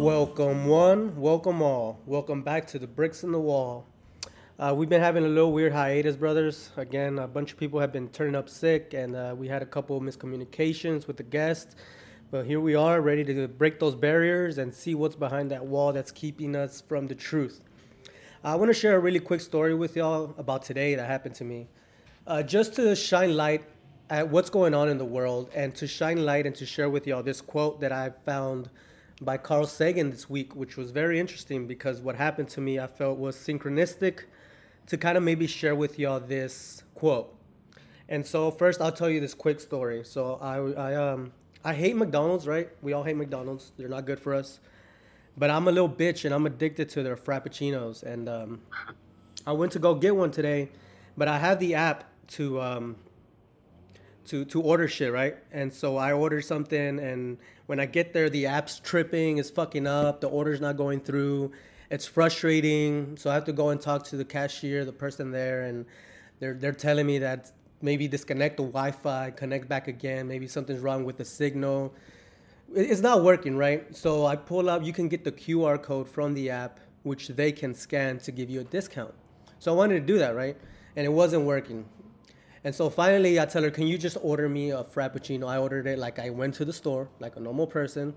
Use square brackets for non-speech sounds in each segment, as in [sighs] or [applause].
Welcome one, welcome all. Welcome back to the Bricks in the Wall. Uh, we've been having a little weird hiatus, brothers. Again, a bunch of people have been turning up sick, and uh, we had a couple of miscommunications with the guests. But here we are, ready to break those barriers and see what's behind that wall that's keeping us from the truth. I want to share a really quick story with y'all about today that happened to me. Uh, just to shine light at what's going on in the world and to shine light and to share with y'all this quote that I found by Carl Sagan this week, which was very interesting because what happened to me I felt was synchronistic to kind of maybe share with y'all this quote. And so first I'll tell you this quick story. So I, I um I hate McDonald's, right? We all hate McDonald's. They're not good for us. But I'm a little bitch and I'm addicted to their frappuccinos. And um, I went to go get one today, but I have the app to um, to to order shit, right? And so I order something, and when I get there, the app's tripping, it's fucking up, the order's not going through. It's frustrating. So I have to go and talk to the cashier, the person there, and they're they're telling me that maybe disconnect the Wi-Fi, connect back again. Maybe something's wrong with the signal. It's not working, right? So I pull up. You can get the QR code from the app, which they can scan to give you a discount. So I wanted to do that, right? And it wasn't working. And so finally, I tell her, "Can you just order me a frappuccino?" I ordered it like I went to the store, like a normal person.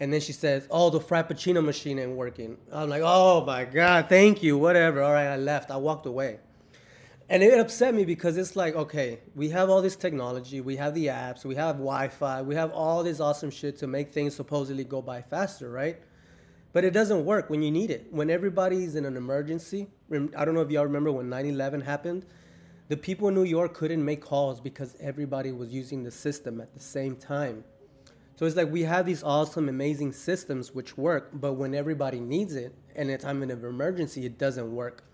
And then she says, "Oh, the frappuccino machine ain't working." I'm like, "Oh my god, thank you, whatever." All right, I left. I walked away. And it upset me because it's like, okay, we have all this technology, we have the apps, we have Wi-Fi, we have all this awesome shit to make things supposedly go by faster, right? But it doesn't work when you need it. When everybody's in an emergency, I don't know if y'all remember when 9/11 happened the people in New York couldn't make calls because everybody was using the system at the same time. So it's like we have these awesome, amazing systems which work, but when everybody needs it and a time of emergency, it doesn't work.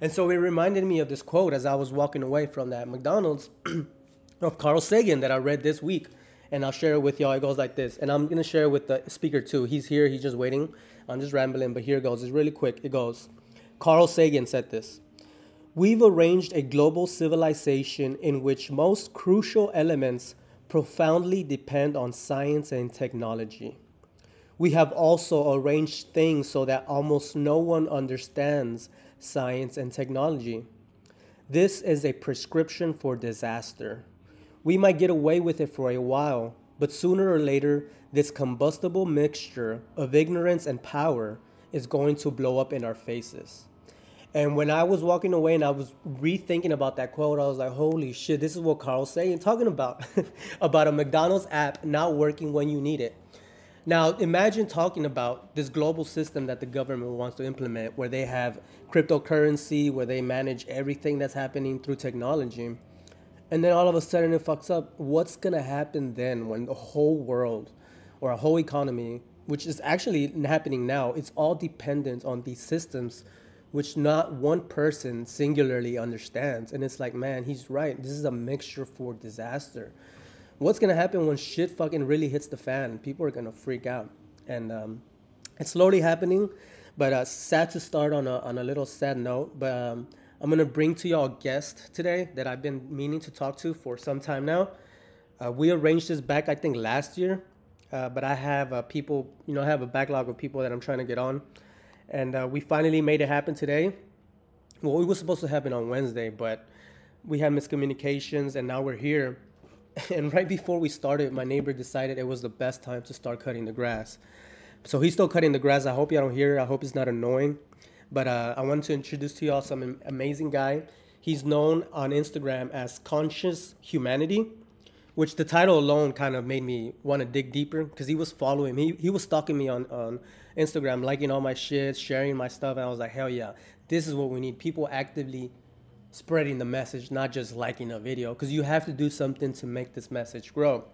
And so it reminded me of this quote as I was walking away from that McDonald's [clears throat] of Carl Sagan that I read this week. And I'll share it with y'all. It goes like this. And I'm going to share it with the speaker too. He's here, he's just waiting. I'm just rambling, but here it goes. It's really quick. It goes Carl Sagan said this We've arranged a global civilization in which most crucial elements profoundly depend on science and technology. We have also arranged things so that almost no one understands science and technology. This is a prescription for disaster. We might get away with it for a while, but sooner or later, this combustible mixture of ignorance and power is going to blow up in our faces. And when I was walking away and I was rethinking about that quote, I was like, holy shit, this is what Carl's saying, talking about [laughs] about a McDonald's app not working when you need it. Now, imagine talking about this global system that the government wants to implement where they have cryptocurrency, where they manage everything that's happening through technology. And then all of a sudden it fucks up. What's going to happen then when the whole world or a whole economy, which is actually happening now, it's all dependent on these systems which not one person singularly understands. And it's like, man, he's right. This is a mixture for disaster. What's gonna happen when shit fucking really hits the fan? People are gonna freak out, and um, it's slowly happening. But uh, sad to start on a on a little sad note. But um, I'm gonna bring to y'all a guest today that I've been meaning to talk to for some time now. Uh, we arranged this back, I think, last year. Uh, but I have uh, people, you know, I have a backlog of people that I'm trying to get on and uh, we finally made it happen today. Well, it was supposed to happen on Wednesday, but we had miscommunications, and now we're here. [laughs] And right before we started, my neighbor decided it was the best time to start cutting the grass. So he's still cutting the grass. I hope y'all don't hear. It. I hope it's not annoying. But uh, I wanted to introduce to y'all some amazing guy. He's known on Instagram as Conscious Humanity, which the title alone kind of made me want to dig deeper because he was following me. He, he was stalking me on, on Instagram, liking all my shit, sharing my stuff, and I was like, hell yeah, this is what we need. People actively spreading the message, not just liking a video, because you have to do something to make this message grow.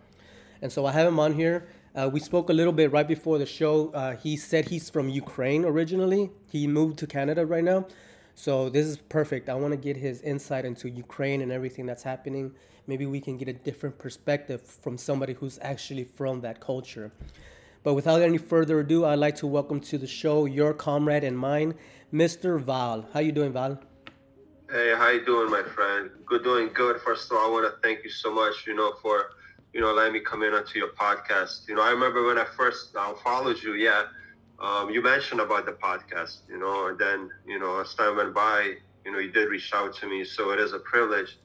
And so I have him on here. Uh, we spoke a little bit right before the show. Uh, he said he's from Ukraine originally. He moved to Canada right now. So this is perfect. I want to get his insight into Ukraine and everything that's happening. Maybe we can get a different perspective from somebody who's actually from that culture. But without any further ado, I'd like to welcome to the show your comrade and mine, Mr. Val. How you doing, Val? Hey, how you doing, my friend? Good, doing good. First of all, I want to thank you so much, you know, for you know letting me come in onto your podcast. You know, I remember when I first uh, followed you. Yeah, um, you mentioned about the podcast, you know, and then, you know, as time went by, you know, you did reach out to me. So it is a privilege,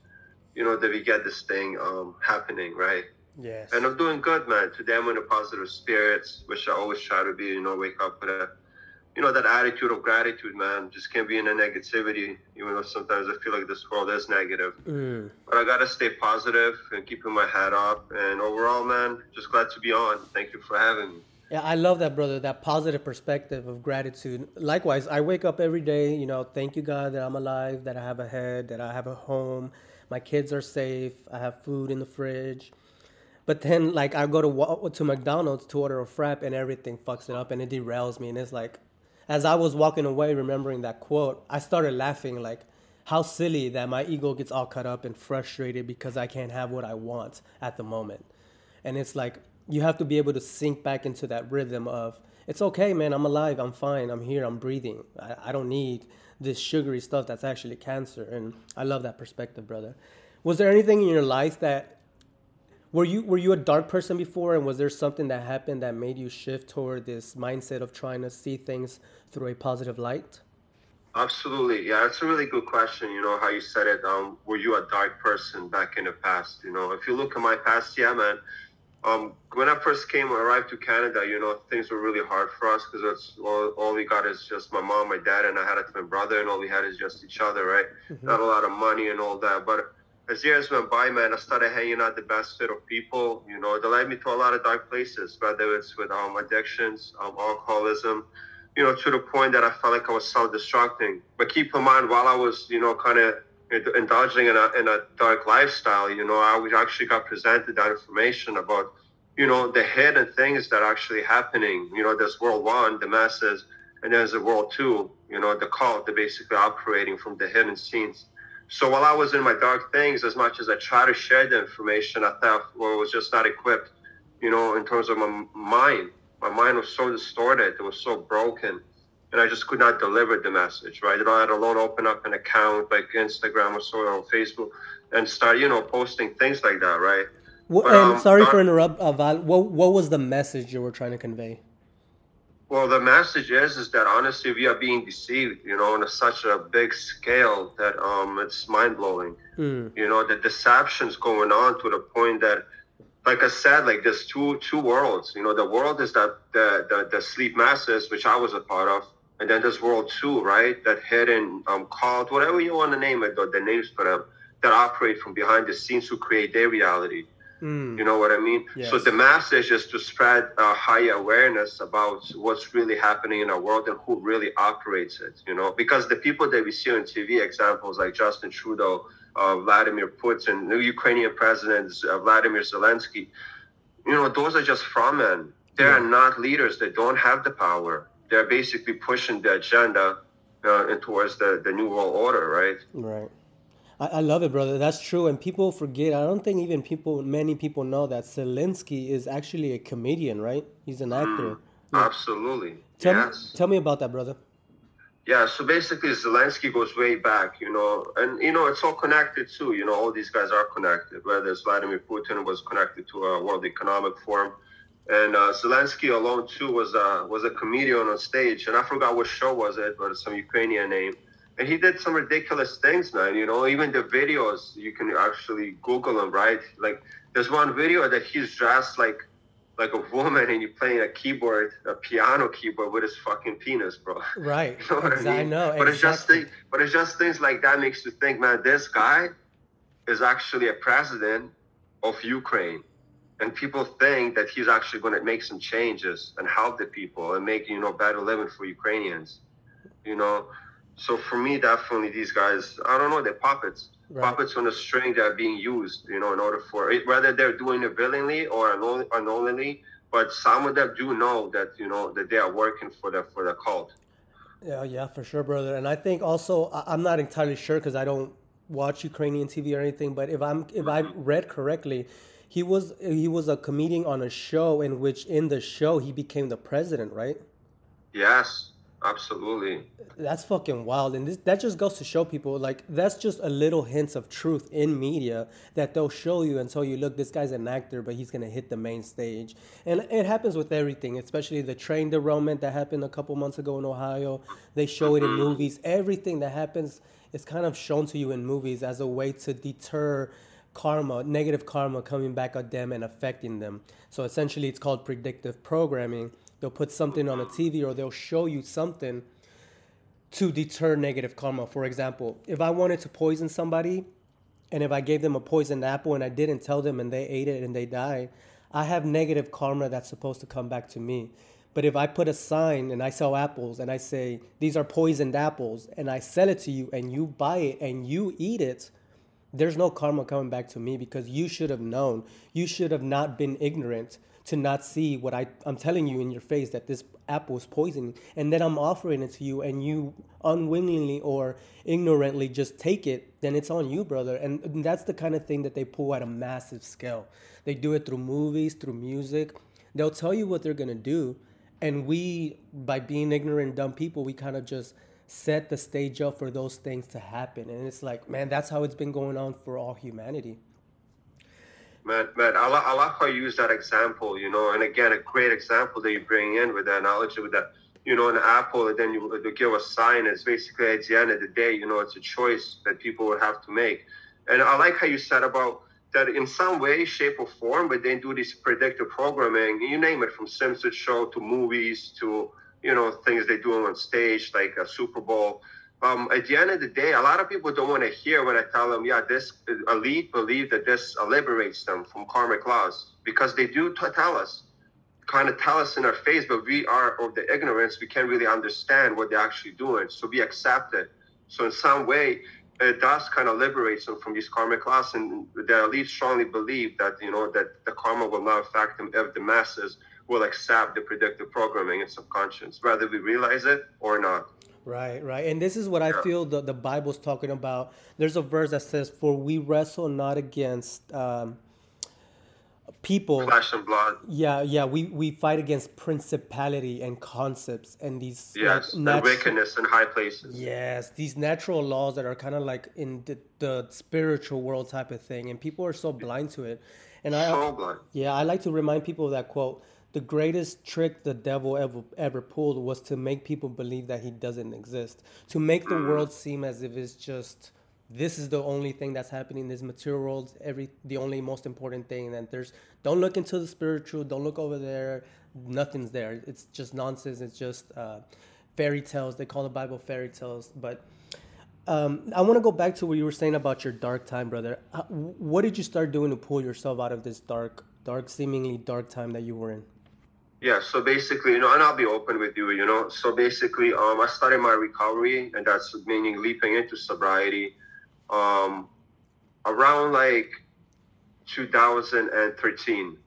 you know, that we get this thing um, happening, right? Yes. And I'm doing good, man. Today I'm in a positive spirits, which I always try to be, you know, wake up with a, you know, that attitude of gratitude, man. Just can't be in a negativity, even though sometimes I feel like this world is negative. Mm. But I gotta stay positive and keeping my head up. And overall, man, just glad to be on. Thank you for having me. Yeah, I love that, brother. That positive perspective of gratitude. Likewise, I wake up every day, you know, thank you, God, that I'm alive, that I have a head, that I have a home, my kids are safe, I have food in the fridge. But then, like, I go to to McDonald's to order a frap, and everything fucks it up, and it derails me. And it's like, as I was walking away, remembering that quote, I started laughing, like, how silly that my ego gets all cut up and frustrated because I can't have what I want at the moment. And it's like, you have to be able to sink back into that rhythm of it's okay man i'm alive i'm fine i'm here i'm breathing i, I don't need this sugary stuff that's actually cancer and i love that perspective brother was there anything in your life that were you were you a dark person before and was there something that happened that made you shift toward this mindset of trying to see things through a positive light absolutely yeah that's a really good question you know how you said it um, were you a dark person back in the past you know if you look at my past yeah man um, when I first came, arrived to Canada, you know, things were really hard for us because that's all, all we got is just my mom, my dad, and I had a twin brother, and all we had is just each other, right? Mm-hmm. Not a lot of money and all that. But as years went by, man, I started hanging out the best fit of people, you know, that led me to a lot of dark places, whether it's with um, addictions, um, alcoholism, you know, to the point that I felt like I was self-destructing. But keep in mind, while I was, you know, kind of indulging in a, in a dark lifestyle, you know, I actually got presented that information about, you know, the hidden things that are actually happening. You know, there's world one, the masses, and there's a world two, you know, the cult, they're basically operating from the hidden scenes. So while I was in my dark things, as much as I try to share the information, I thought, well, I was just not equipped, you know, in terms of my mind. My mind was so distorted, it was so broken and I just could not deliver the message, right? I had alone open up an account like Instagram or so or Facebook and start, you know, posting things like that, right? Well, but, um, sorry for interrupt, uh, Val. What what was the message you were trying to convey? Well, the message is is that honestly we are being deceived, you know, on a, such a big scale that um it's mind blowing. Mm. You know, the deception's going on to the point that like I said, like there's two two worlds. You know, the world is that the, the the sleep masses, which I was a part of, and then there's World Two, right? That hidden um, cult, whatever you want to name it, the, the names for them, that operate from behind the scenes to create their reality. Mm. You know what I mean? Yes. So the message is to spread a higher awareness about what's really happening in our world and who really operates it. You know, because the people that we see on TV, examples like Justin Trudeau, uh, Vladimir Putin, the Ukrainian president uh, Vladimir Zelensky, you know, those are just front men. They yeah. are not leaders. They don't have the power they're basically pushing the agenda uh, towards the, the new world order, right? Right. I, I love it, brother. That's true. And people forget, I don't think even people, many people know that Zelensky is actually a comedian, right? He's an mm, actor. Mm, yeah. Absolutely. Tell, yes. me, tell me about that, brother. Yeah, so basically Zelensky goes way back, you know, and you know it's all connected too. You know, all these guys are connected. Whether it's Vladimir Putin was connected to a World Economic Forum, and uh, Zelensky alone too was uh, was a comedian on stage, and I forgot what show was it, but it's some Ukrainian name. And he did some ridiculous things, man. You know, even the videos you can actually Google them, right? Like there's one video that he's dressed like like a woman and you're playing a keyboard, a piano keyboard with his fucking penis, bro. Right. [laughs] you know what I, mean? I know. But exactly. it's just things, but it's just things like that makes you think, man, this guy is actually a president of Ukraine and people think that he's actually going to make some changes and help the people and make you know better living for Ukrainians. You know, so for me, definitely these guys, I don't know, they're puppets, right. puppets on a string that are being used. You know, in order for it, whether they're doing it willingly or unknowingly, but some of them do know that you know that they are working for the for the cult. Yeah, yeah, for sure, brother. And I think also I'm not entirely sure because I don't watch Ukrainian TV or anything, but if I'm if I mm-hmm. read correctly he was he was a comedian on a show in which in the show he became the president, right? Yes. Absolutely. That's fucking wild. And this, that just goes to show people like that's just a little hints of truth in media that they'll show you and tell you, look, this guy's an actor, but he's gonna hit the main stage. And it happens with everything, especially the train derailment that happened a couple months ago in Ohio. They show it in Mm-hmm. movies. Everything that happens is kind of shown to you in movies as a way to deter karma, negative karma coming back at them and affecting them. So essentially it's called predictive programming. They'll put something on a TV or they'll show you something to deter negative karma. For example, if I wanted to poison somebody and if I gave them a poisoned apple and I didn't tell them and they ate it and they died, I have negative karma that's supposed to come back to me. But if I put a sign and I sell apples and I say, these are poisoned apples, and I sell it to you and you buy it and you eat it, there's no karma coming back to me because you should have known. You should have not been ignorant to not see what I, I'm telling you in your face that this apple is poison. And then I'm offering it to you and you unwillingly or ignorantly just take it, then it's on you, brother. And that's the kind of thing that they pull at a massive scale. They do it through movies, through music. They'll tell you what they're going to do. And we, by being ignorant, dumb people, we kind of just set the stage up for those things to happen. And it's like, man, that's how it's been going on for all humanity. Man, man, I, li- I like how you use that example, you know, and again, a great example that you bring in with that analogy with that, you know, an apple, and then you, you give a sign. It's basically at the end of the day, you know, it's a choice that people would have to make. And I like how you said about that in some way, shape, or form, but they do this predictive programming, you name it, from Simpsons show to movies to, you know, things they do on stage, like a Super Bowl um, at the end of the day, a lot of people don't want to hear when I tell them, yeah, this elite believe that this liberates them from karmic laws because they do t- tell us, kind of tell us in our face, but we are of the ignorance, we can't really understand what they're actually doing. So we accept it. So in some way, it does kind of liberate them from these karmic laws, and the elite strongly believe that you know that the karma will not affect them if the masses will accept the predictive programming in subconscious, whether we realize it or not. Right, right. And this is what I feel the, the Bible's talking about. There's a verse that says, For we wrestle not against um, people. Flesh and blood. Yeah, yeah. We, we fight against principality and concepts and these Yes, like, and wickedness in high places. Yes, these natural laws that are kind of like in the, the spiritual world type of thing, and people are so blind to it. And I, blind. yeah, I like to remind people of that quote. The greatest trick the devil ever ever pulled was to make people believe that he doesn't exist. To make the world seem as if it's just this is the only thing that's happening in this material world, every the only most important thing. And there's don't look into the spiritual, don't look over there. Nothing's there. It's just nonsense. It's just uh, fairy tales. They call the Bible fairy tales, but um, I want to go back to what you were saying about your dark time, brother. What did you start doing to pull yourself out of this dark, dark, seemingly dark time that you were in? Yeah, so basically, you know, and I'll be open with you, you know. So basically, um, I started my recovery, and that's meaning leaping into sobriety, um, around like 2013,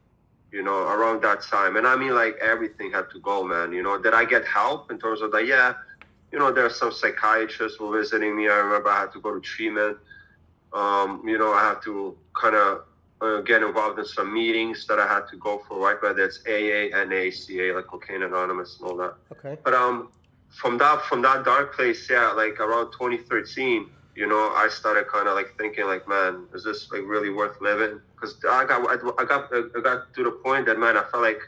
you know, around that time. And I mean, like everything had to go, man. You know, did I get help in terms of that? Yeah, you know, there are some psychiatrists who were visiting me. I remember I had to go to treatment. Um, you know, I had to kind of uh, get involved in some meetings that I had to go for, right? Whether it's AA, NACA, like Cocaine Anonymous and all that. Okay. But um, from that from that dark place, yeah, like around 2013, you know, I started kind of like thinking, like, man, is this like really worth living? Because I got I got I got to the point that man, I felt like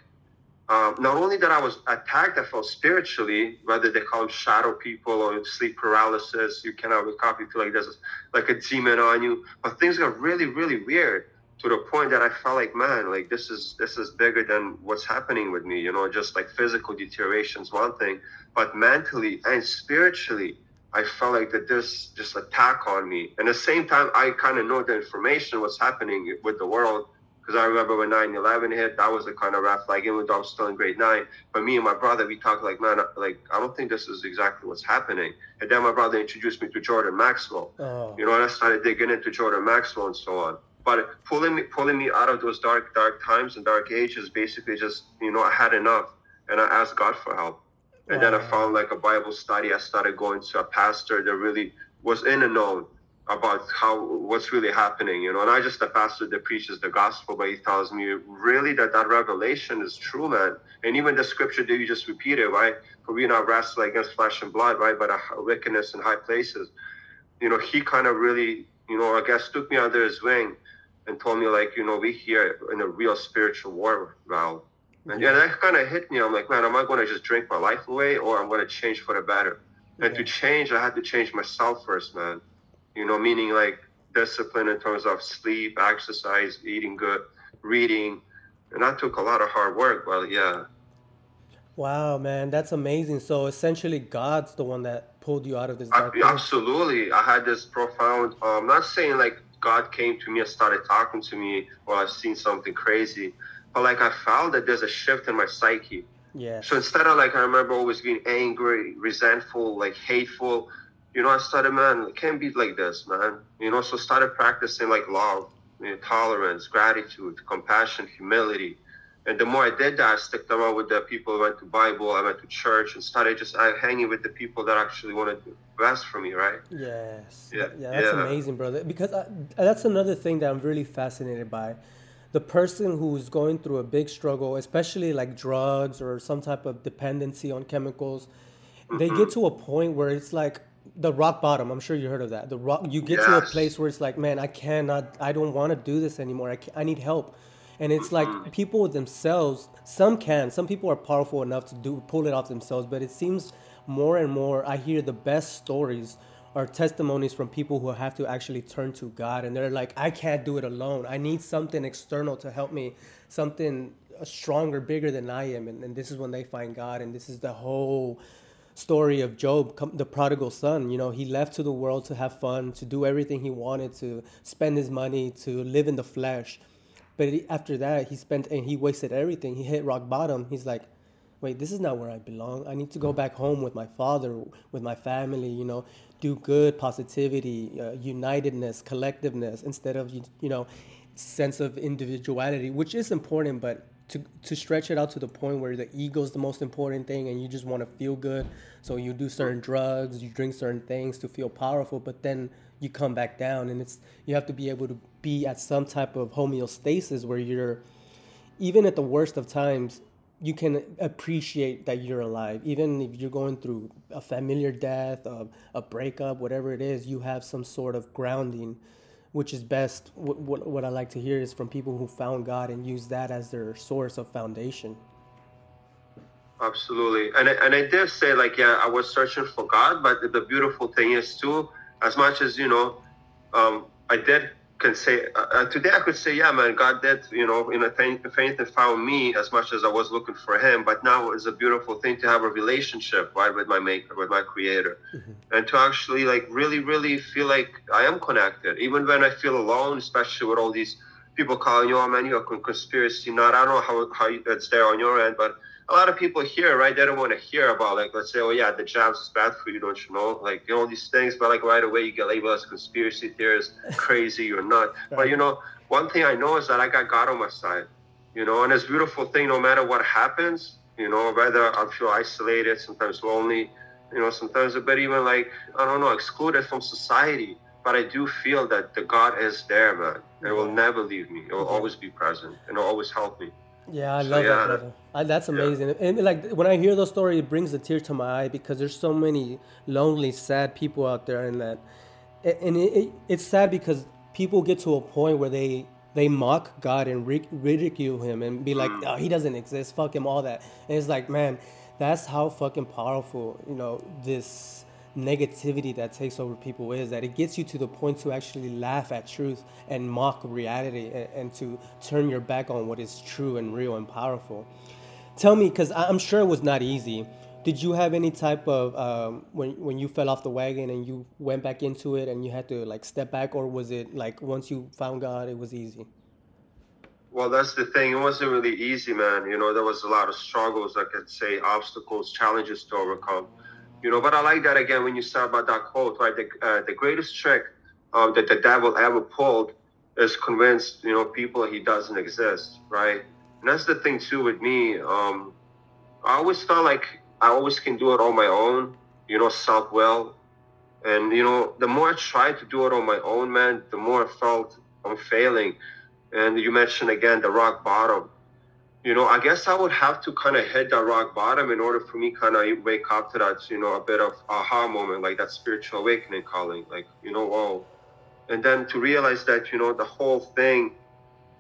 um, not only that I was attacked, I felt spiritually, whether they call them shadow people or sleep paralysis, you cannot recover, you feel like there's like a demon on you. But things got really, really weird to the point that I felt like, man, like this is this is bigger than what's happening with me, you know, just like physical deterioration is one thing, but mentally and spiritually, I felt like that this just attack on me. And at the same time, I kind of know the information what's happening with the world because I remember when 9/11 hit, that was the kind of red flag. Even though I was still in grade nine, but me and my brother, we talked like, man, uh, like I don't think this is exactly what's happening. And then my brother introduced me to Jordan Maxwell. Oh, You know, and I started digging into Jordan Maxwell and so on. But pulling me, pulling me out of those dark, dark times and dark ages, basically just, you know, I had enough, and I asked God for help. And then I found like a Bible study. I started going to a pastor that really was in the know about how what's really happening, you know. And I just a pastor that preaches the gospel, but he tells me really that that revelation is true, man. And even the scripture that you just repeated, right? For we not wrestle against flesh and blood, right? But a wickedness in high places. You know, he kind of really, you know, I guess took me under his wing and told me like, you know, we here in a real spiritual war, now. And yeah, that kind of hit me. I'm like, man, am I going to just drink my life away, or I'm going to change for the better? And yeah. to change, I had to change myself first, man you know, meaning like discipline in terms of sleep, exercise, eating good, reading. And that took a lot of hard work, but yeah. Wow, man, that's amazing. So essentially, God's the one that pulled you out of this I, Absolutely. I had this profound, I'm um, not saying like God came to me and started talking to me or I've seen something crazy, but like I found that there's a shift in my psyche. Yeah. So instead of like, I remember always being angry, resentful, like hateful, you know, I started, man, it can't be like this, man. You know, so started practicing like love, you know, tolerance, gratitude, compassion, humility. And the more I did that, I stuck around with the people I went to Bible, I went to church and started just uh, hanging with the people that actually wanted the best for me, right? Yes. Yeah. Yeah, that's yeah. amazing, brother. Because I, that's another thing that I'm really fascinated by. The person who's going through a big struggle, especially like drugs or some type of dependency on chemicals, mm-hmm. they get to a point where it's like, the rock bottom. I'm sure you heard of that. The rock. You get yes. to a place where it's like, man, I cannot. I don't want to do this anymore. I, I need help. And it's like mm-hmm. people themselves. Some can. Some people are powerful enough to do pull it off themselves. But it seems more and more. I hear the best stories are testimonies from people who have to actually turn to God, and they're like, I can't do it alone. I need something external to help me. Something stronger, bigger than I am. And, and this is when they find God. And this is the whole story of Job, the prodigal son. You know, he left to the world to have fun, to do everything he wanted, to spend his money, to live in the flesh. But after that, he spent and he wasted everything. He hit rock bottom. He's like, wait, this is not where I belong. I need to go back home with my father, with my family, you know, do good, positivity, uh, unitedness, collectiveness, instead of, you know, sense of individuality, which is important, but to to stretch it out to the point where the ego is the most important thing and you just want to feel good so you do certain drugs you drink certain things to feel powerful but then you come back down and it's you have to be able to be at some type of homeostasis where you're even at the worst of times you can appreciate that you're alive even if you're going through a familiar death a, a breakup whatever it is you have some sort of grounding which is best. What, what, what I like to hear is from people who found God and use that as their source of foundation. Absolutely, and I, and I did say like yeah, I was searching for God, but the beautiful thing is too, as much as you know, um, I did can say uh, uh, today I could say, yeah, man, God did, you know, in a thing, if anything, found me as much as I was looking for Him. But now it's a beautiful thing to have a relationship, right, with my Maker, with my Creator, mm-hmm. and to actually like really, really feel like I am connected, even when I feel alone, especially with all these people calling you, oh man, you're a conspiracy nut. I don't know how how it's there on your end, but a lot of people here, right? They don't want to hear about like, let's say, oh yeah, the jobs is bad for you, don't you know? Like, you know, these things, but like right away you get labeled as conspiracy theorist, [laughs] crazy or not. But you know, one thing I know is that I got God on my side, you know, and it's beautiful thing. No matter what happens, you know, whether I feel isolated, sometimes lonely, you know, sometimes a bit even like I don't know, excluded from society. But I do feel that the God is there, man. It will never leave me. It will mm-hmm. always be present and it will always help me. Yeah, I love yeah, that, brother. I, that's amazing. Yeah. And like when I hear those stories, it brings a tear to my eye because there's so many lonely, sad people out there, and that, and it, it, it's sad because people get to a point where they they mock God and ridicule him and be like, mm. oh, he doesn't exist, fuck him, all that. And it's like, man, that's how fucking powerful, you know, this negativity that takes over people is that it gets you to the point to actually laugh at truth and mock reality and, and to turn your back on what is true and real and powerful. Tell me, because I'm sure it was not easy. Did you have any type of um, when when you fell off the wagon and you went back into it and you had to like step back, or was it like once you found God, it was easy? Well, that's the thing. It wasn't really easy, man. You know, there was a lot of struggles, I could say, obstacles, challenges to overcome you know, but I like that again when you said about that quote, right? The, uh, the greatest trick um, that the devil ever pulled is convinced, you know, people he doesn't exist, right? And that's the thing too with me. Um, I always felt like I always can do it on my own, you know, self will. And you know, the more I tried to do it on my own, man, the more I felt I'm failing. And you mentioned again the rock bottom. You know, I guess I would have to kind of hit that rock bottom in order for me kind of wake up to that, you know, a bit of aha moment, like that spiritual awakening calling, like, you know, whoa. And then to realize that, you know, the whole thing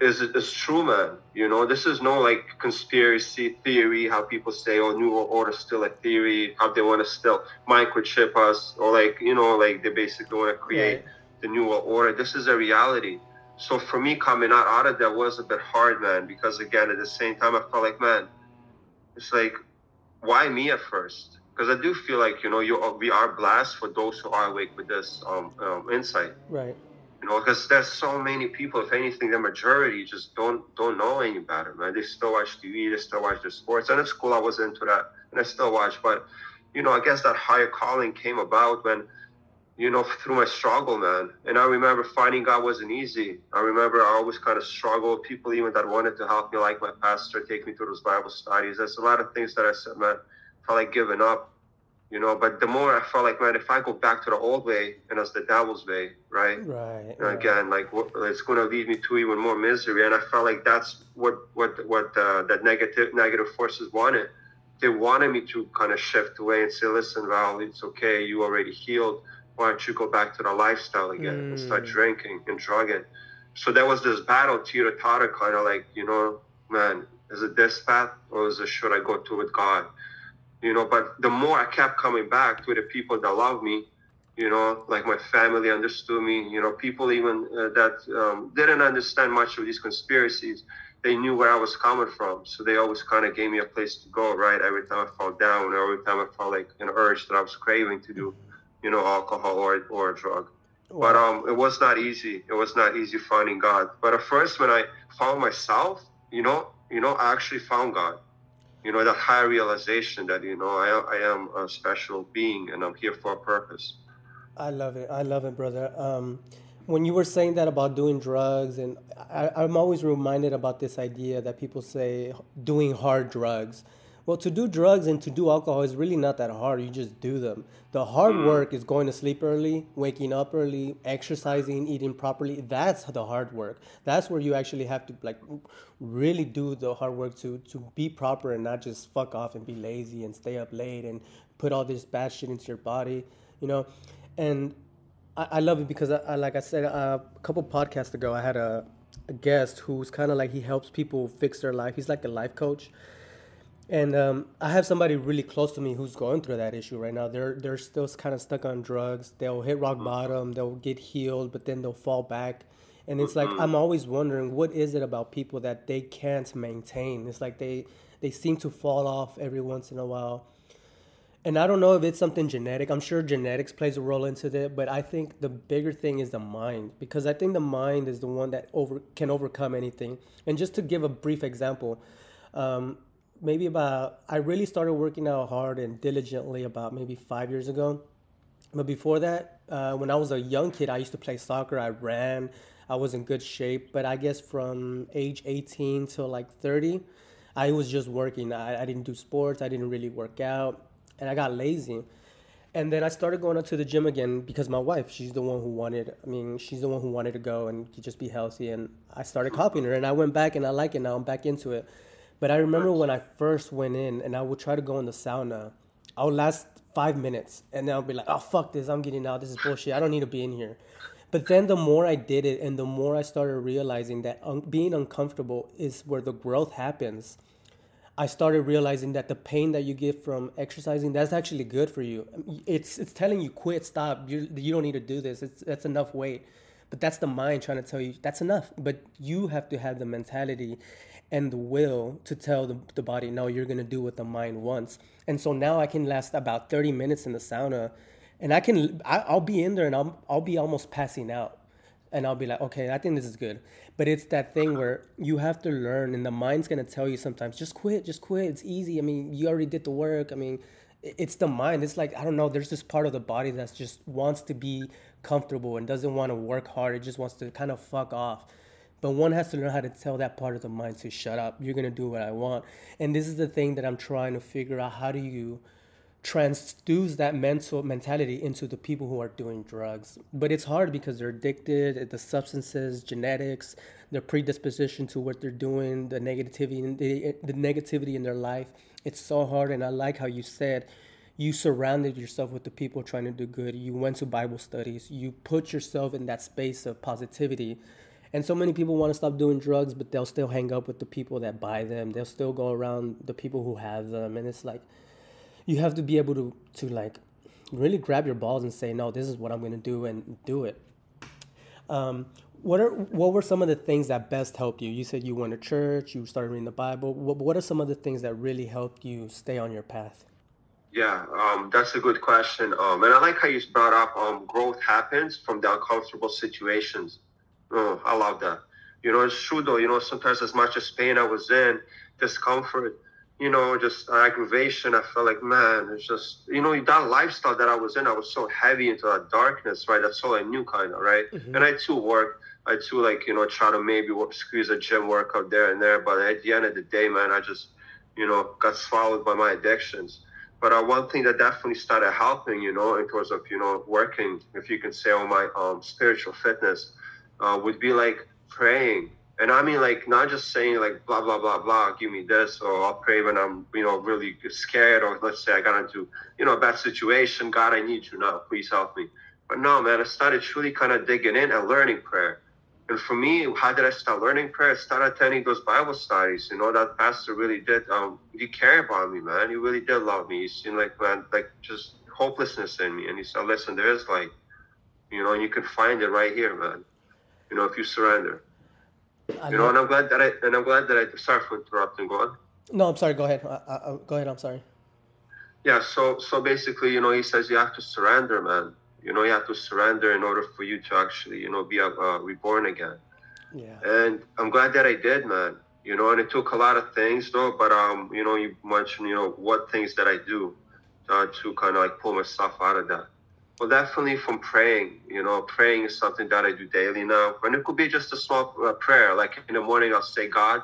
is is true, man. You know, this is no like conspiracy theory. How people say, "Oh, New World Order still a theory." How they want to still microchip us, or like you know, like they basically want to create right. the New World Order. This is a reality. So for me, coming out out of that was a bit hard, man. Because again, at the same time, I felt like, man, it's like, why me at first? Because I do feel like you know, you we are blessed for those who are awake with this um, um insight. Right you know, because there's so many people. If anything, the majority just don't don't know any better, man. They still watch TV, they still watch the sports. And at school, I was into that, and I still watch. But you know, I guess that higher calling came about when, you know, through my struggle, man. And I remember finding God wasn't easy. I remember I always kind of struggled. People even that wanted to help me, like my pastor, take me through those Bible studies. There's a lot of things that I said, man, I felt like giving up you know. But the more I felt like, man, if I go back to the old way and it's the devil's way, right? Right. And again, like it's going to lead me to even more misery. And I felt like that's what what what uh, that negative negative forces wanted. They wanted me to kind of shift away and say, listen, Val, it's okay. You already healed. Why don't you go back to the lifestyle again mm. and start mm. drinking and drugging? So there was this battle, teeter totter, kind of like, you know, man, is it this path or is it should I go to with God? you know but the more i kept coming back to the people that love me you know like my family understood me you know people even uh, that um, didn't understand much of these conspiracies they knew where i was coming from so they always kind of gave me a place to go right every time i fell down or every time i felt like an urge that i was craving to do you know alcohol or, or a drug wow. but um, it was not easy it was not easy finding god but at first when i found myself you know you know i actually found god you know, that higher realization that, you know, I, I am a special being and I'm here for a purpose. I love it. I love it, brother. Um, when you were saying that about doing drugs, and I, I'm always reminded about this idea that people say doing hard drugs. Well, to do drugs and to do alcohol is really not that hard. You just do them. The hard mm. work is going to sleep early, waking up early, exercising, eating properly. That's the hard work. That's where you actually have to like really do the hard work to to be proper and not just fuck off and be lazy and stay up late and put all this bad shit into your body, you know. And I, I love it because I, I like I said uh, a couple podcasts ago, I had a, a guest who's kind of like he helps people fix their life. He's like a life coach and um, I have somebody really close to me who's going through that issue right now. They're they're still kind of stuck on drugs. They'll hit rock bottom. They'll get healed, but then they'll fall back. And it's like I'm always wondering what is it about people that they can't maintain. It's like they they seem to fall off every once in a while. And I don't know if it's something genetic. I'm sure genetics plays a role into it, but I think the bigger thing is the mind because I think the mind is the one that over can overcome anything. And just to give a brief example, um, maybe about I really started working out hard and diligently about maybe five years ago. But before that, uh, when I was a young kid, I used to play soccer. I ran. I was in good shape. But I guess from age 18 to like 30, I was just working. I, I didn't do sports. I didn't really work out, and I got lazy. And then I started going to the gym again because my wife, she's the one who wanted. I mean, she's the one who wanted to go and just be healthy. And I started copying her, and I went back and I like it now. I'm back into it. But I remember when I first went in and I would try to go in the sauna, I would last five minutes and then I'll be like, oh, fuck this, I'm getting out. This is bullshit. I don't need to be in here. But then the more I did it and the more I started realizing that un- being uncomfortable is where the growth happens. I started realizing that the pain that you get from exercising that's actually good for you. It's it's telling you quit, stop. You you don't need to do this. It's that's enough weight. But that's the mind trying to tell you that's enough. But you have to have the mentality and the will to tell the, the body, no, you're going to do what the mind wants. And so now I can last about 30 minutes in the sauna and I can, I, will be in there and I'll, I'll be almost passing out. And I'll be like, okay, I think this is good. But it's that thing where you have to learn, and the mind's gonna tell you sometimes, just quit, just quit. It's easy. I mean, you already did the work. I mean, it's the mind. It's like I don't know. There's this part of the body that just wants to be comfortable and doesn't want to work hard. It just wants to kind of fuck off. But one has to learn how to tell that part of the mind to shut up. You're gonna do what I want. And this is the thing that I'm trying to figure out. How do you transduce that mental mentality into the people who are doing drugs. But it's hard because they're addicted, uh, the substances, genetics, their predisposition to what they're doing, the negativity, the, uh, the negativity in their life. It's so hard, and I like how you said you surrounded yourself with the people trying to do good. You went to Bible studies. You put yourself in that space of positivity. And so many people want to stop doing drugs, but they'll still hang up with the people that buy them. They'll still go around the people who have them. And it's like, you have to be able to, to like really grab your balls and say, no, this is what I'm going to do and do it. Um, what are what were some of the things that best helped you? You said you went to church, you started reading the Bible. What, what are some of the things that really helped you stay on your path? Yeah, um, that's a good question. Um, and I like how you brought up um, growth happens from the uncomfortable situations. Oh, I love that. You know, it's true though. You know, sometimes as much as pain I was in, discomfort, you know, just aggravation, I felt like, man, it's just, you know, that lifestyle that I was in, I was so heavy into that darkness, right? That's all I knew, kind of, right? Mm-hmm. And I too worked. I too, like, you know, try to maybe squeeze a gym workout there and there. But at the end of the day, man, I just, you know, got swallowed by my addictions. But uh, one thing that definitely started helping, you know, in terms of, you know, working, if you can say, on my um, spiritual fitness, uh, would be like praying. And I mean, like, not just saying, like, blah, blah, blah, blah, give me this, or I'll pray when I'm, you know, really scared, or let's say I got into, you know, a bad situation. God, I need you now. Please help me. But no, man, I started truly kind of digging in and learning prayer. And for me, how did I start learning prayer? I started attending those Bible studies. You know, that pastor really did, um, he cared about me, man. He really did love me. He seen like, man, like just hopelessness in me. And he said, listen, there is light, you know, and you can find it right here, man. You know, if you surrender. I you know, and I'm glad that I, and I'm glad that I, sorry for interrupting, go on. No, I'm sorry, go ahead. I, I, go ahead, I'm sorry. Yeah, so, so basically, you know, he says you have to surrender, man you know, you have to surrender in order for you to actually, you know, be uh, reborn again. Yeah. And I'm glad that I did, man. You know, and it took a lot of things, though. But um, you know, you mentioned, you know, what things that I do uh, to kind of like pull myself out of that. Well, definitely from praying. You know, praying is something that I do daily now, and it could be just a small uh, prayer. Like in the morning, I'll say, God,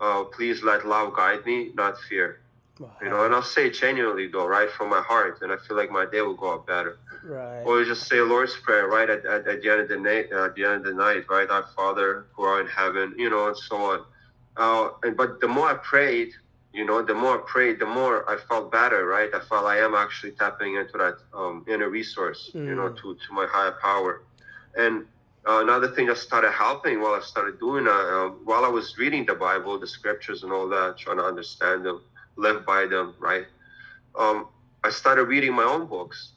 uh, please let love guide me, not fear. Wow. You know, and I'll say it genuinely though, right from my heart, and I feel like my day will go out better. Right. Or just say Lord's Prayer, right at, at, at the end of the night, uh, at the end of the night, right? Our Father who are in heaven, you know, and so on. Uh, and but the more I prayed, you know, the more I prayed, the more I felt better, right? I felt I am actually tapping into that um, inner resource, mm. you know, mm. to to my higher power. And uh, another thing that started helping while I started doing, uh, um, while I was reading the Bible, the scriptures, and all that, trying to understand them, live by them, right? Um, I started reading my own books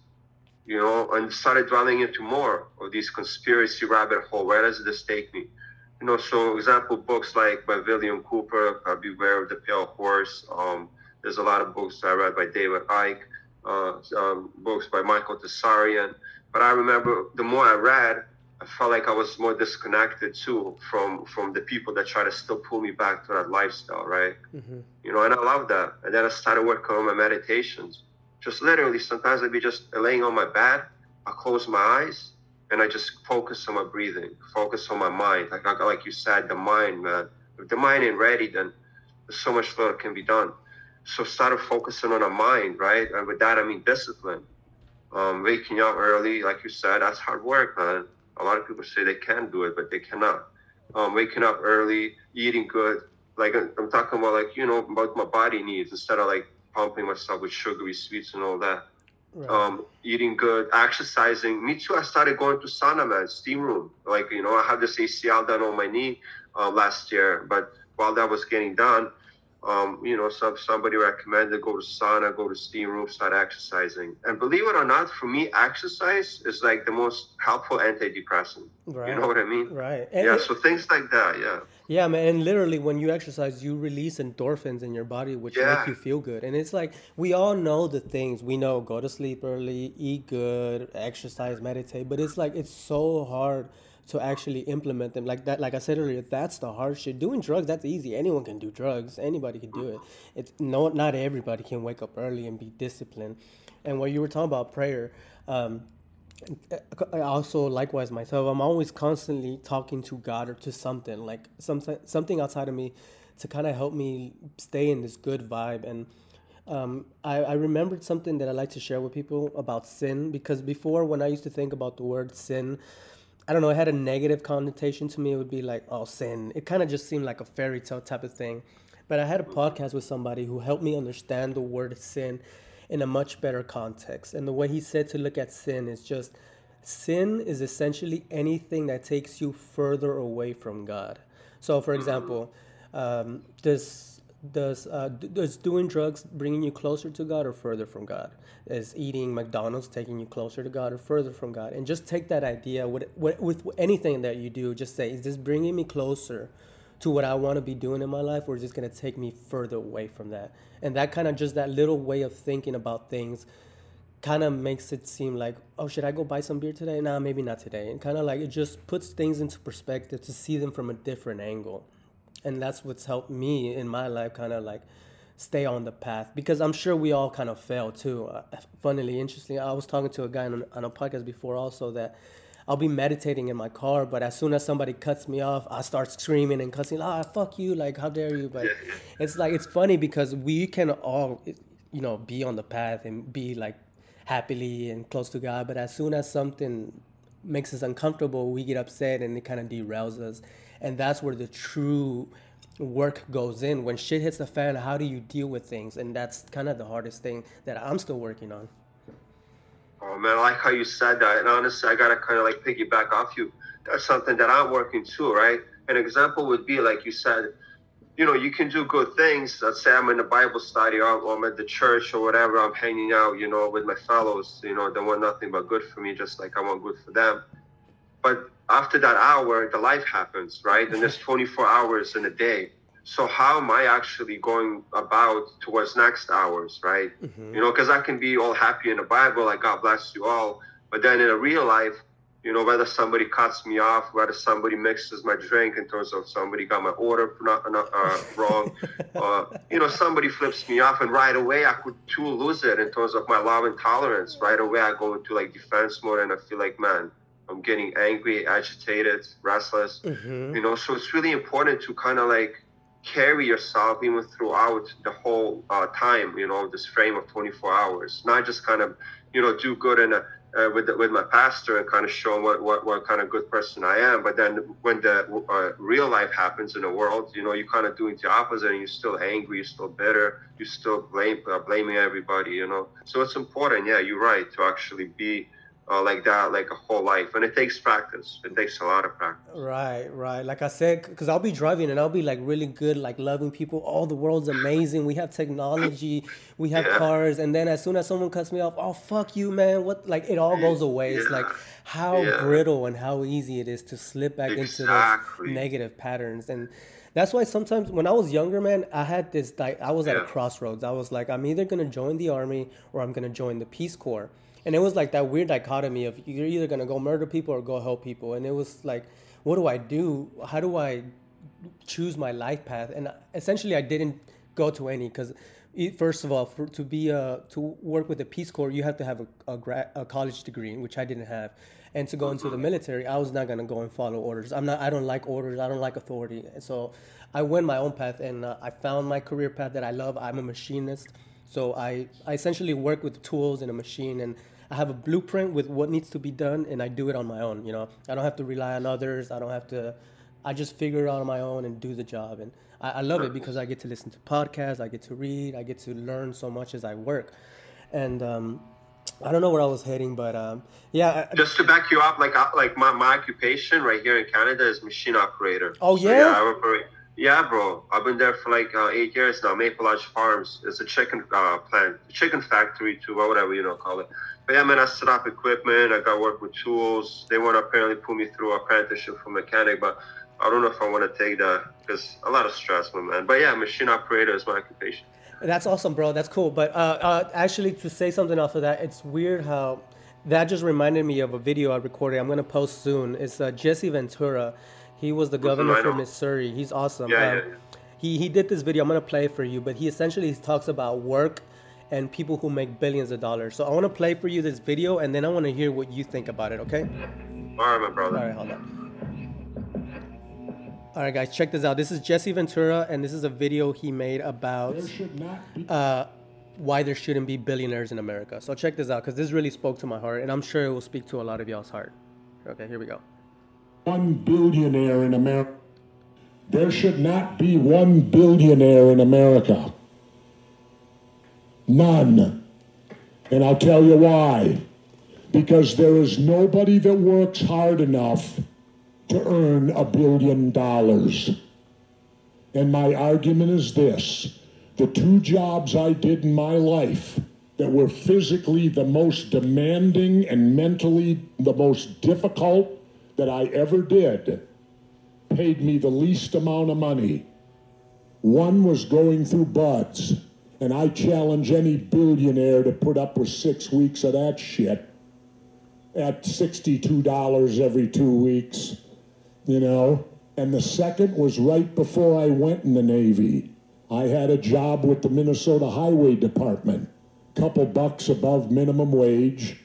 you know, and started dwelling into more of these conspiracy rabbit hole. Where does this take me? You know, so example books like by William Cooper, uh, Beware of the Pale Horse. Um, there's a lot of books I read by David Icke, uh, um, books by Michael Tsarion. But I remember the more I read, I felt like I was more disconnected too from from the people that try to still pull me back to that lifestyle, right? Mm-hmm. You know, and I love that. And then I started working on my meditations just literally sometimes I'd be just laying on my bed, I close my eyes and I just focus on my breathing, focus on my mind. Like like you said, the mind, man. If the mind ain't ready, then so much that can be done. So started focusing on the mind, right? And with that I mean discipline. Um, waking up early, like you said, that's hard work, man. A lot of people say they can do it, but they cannot. Um, waking up early, eating good, like I'm talking about, like you know, about my body needs instead of like pumping myself with sugary sweets and all that. Right. Um, eating good, exercising. Me too. I started going to sauna, man, steam room. Like you know, I had this ACL done on my knee uh, last year, but while that was getting done, um, you know, some somebody recommended go to sauna, go to steam room, start exercising. And believe it or not, for me, exercise is like the most helpful antidepressant. Right. You know what I mean? Right. And yeah. It, so things like that. Yeah. Yeah, man. And literally, when you exercise, you release endorphins in your body, which yeah. make you feel good. And it's like we all know the things we know: go to sleep early, eat good, exercise, meditate. But it's like it's so hard to actually implement them like that like i said earlier that's the hard shit doing drugs that's easy anyone can do drugs anybody can do it it's no not everybody can wake up early and be disciplined and what you were talking about prayer um, also likewise myself i'm always constantly talking to god or to something like something something outside of me to kind of help me stay in this good vibe and um, I, I remembered something that I like to share with people about sin because before, when I used to think about the word sin, I don't know, it had a negative connotation to me. It would be like, oh, sin. It kind of just seemed like a fairy tale type of thing. But I had a podcast with somebody who helped me understand the word sin in a much better context. And the way he said to look at sin is just sin is essentially anything that takes you further away from God. So, for example, um, does does uh, does doing drugs bringing you closer to God or further from God? Is eating McDonald's taking you closer to God or further from God? And just take that idea with, with, with anything that you do. Just say, is this bringing me closer to what I want to be doing in my life, or is this going to take me further away from that? And that kind of just that little way of thinking about things kind of makes it seem like, oh, should I go buy some beer today? Nah, maybe not today. And kind of like it just puts things into perspective to see them from a different angle. And that's what's helped me in my life kind of like stay on the path because I'm sure we all kind of fail too. Uh, funnily, interesting, I was talking to a guy on, on a podcast before also that I'll be meditating in my car, but as soon as somebody cuts me off, I start screaming and cussing, ah, fuck you, like, how dare you? But it's like, it's funny because we can all, you know, be on the path and be like happily and close to God, but as soon as something makes us uncomfortable, we get upset and it kind of derails us. And that's where the true work goes in. When shit hits the fan, how do you deal with things? And that's kind of the hardest thing that I'm still working on. Oh man, I like how you said that. And honestly, I gotta kind of like piggyback off you. That's something that I'm working too, right? An example would be like you said, you know, you can do good things. Let's say I'm in the Bible study or I'm at the church or whatever. I'm hanging out, you know, with my fellows. You know, they want nothing but good for me, just like I want good for them. But after that hour, the life happens, right? And there's [laughs] 24 hours in a day so how am i actually going about towards next hours right mm-hmm. you know because i can be all happy in the bible like god bless you all but then in a real life you know whether somebody cuts me off whether somebody mixes my drink in terms of somebody got my order not, not uh, wrong [laughs] uh, you know somebody flips me off and right away i could too lose it in terms of my love and tolerance right away i go into like defense mode and i feel like man i'm getting angry agitated restless mm-hmm. you know so it's really important to kind of like carry yourself even throughout the whole uh, time, you know, this frame of 24 hours. Not just kind of, you know, do good in a, uh, with the, with my pastor and kind of show what, what what kind of good person I am. But then when the uh, real life happens in the world, you know, you're kind of doing the opposite, and you're still angry, you're still bitter, you're still blame uh, blaming everybody, you know. So it's important, yeah, you're right, to actually be uh, like that like a whole life. And it takes practice. It takes a lot of practice. Right right. Like i said because i'll be driving and i'll be like really good like loving people. All the world's amazing. We have technology. We have yeah. cars. And then as soon as someone cuts me off oh fuck you man. What like it all goes away. Yeah. it's like how yeah. brittle and how easy it is to slip back exactly. into those negative patterns. And that's why sometimes when I was younger, man, I had this like I was at a crossroads. I was like, I'm either gonna join the army or I'm gonna join the Peace Corps and it was like that weird dichotomy of you're either gonna go murder people or go help people, and it was like, what do I do? How do I choose my life path? And essentially, I didn't go to any because first of all, for, to be uh, to work with the Peace Corps, you have to have a, a, gra- a college degree, which I didn't have. And to go into the military, I was not gonna go and follow orders. I'm not. I don't like orders. I don't like authority. And so I went my own path, and uh, I found my career path that I love. I'm a machinist, so I I essentially work with tools and a machine and I have a blueprint with what needs to be done, and I do it on my own. You know, I don't have to rely on others. I don't have to. I just figure it out on my own and do the job, and I, I love it because I get to listen to podcasts, I get to read, I get to learn so much as I work, and. Um, I don't know where I was heading, but um, yeah. Just to back you up, like uh, like my, my occupation right here in Canada is machine operator. Oh yeah. So, yeah, I operate. Yeah, bro. I've been there for like uh, eight years now. Maple Lodge Farms. It's a chicken uh, plant, chicken factory too, or whatever you know call it. But yeah, man, I set up equipment. I got work with tools. They want to apparently put me through apprenticeship for mechanic, but I don't know if I want to take that because a lot of stress, my man. But yeah, machine operator is my occupation. That's awesome, bro. That's cool. But uh, uh, actually, to say something off of that, it's weird how that just reminded me of a video I recorded. I'm gonna post soon. It's uh, Jesse Ventura. He was the governor for Missouri. He's awesome. Yeah, um, yeah, yeah. He he did this video. I'm gonna play for you. But he essentially talks about work and people who make billions of dollars. So I want to play for you this video, and then I want to hear what you think about it. Okay? All right, my brother. All right, hold on. All right, guys, check this out. This is Jesse Ventura, and this is a video he made about uh, why there shouldn't be billionaires in America. So check this out because this really spoke to my heart, and I'm sure it will speak to a lot of y'all's heart. Okay, here we go. One billionaire in America. There should not be one billionaire in America. None. And I'll tell you why. Because there is nobody that works hard enough to earn a billion dollars. And my argument is this the two jobs I did in my life that were physically the most demanding and mentally the most difficult that I ever did paid me the least amount of money. One was going through BUD/S, and I challenge any billionaire to put up with six weeks of that shit at $62 every two weeks, you know? And the second was right before I went in the Navy. I had a job with the Minnesota Highway Department, a couple bucks above minimum wage.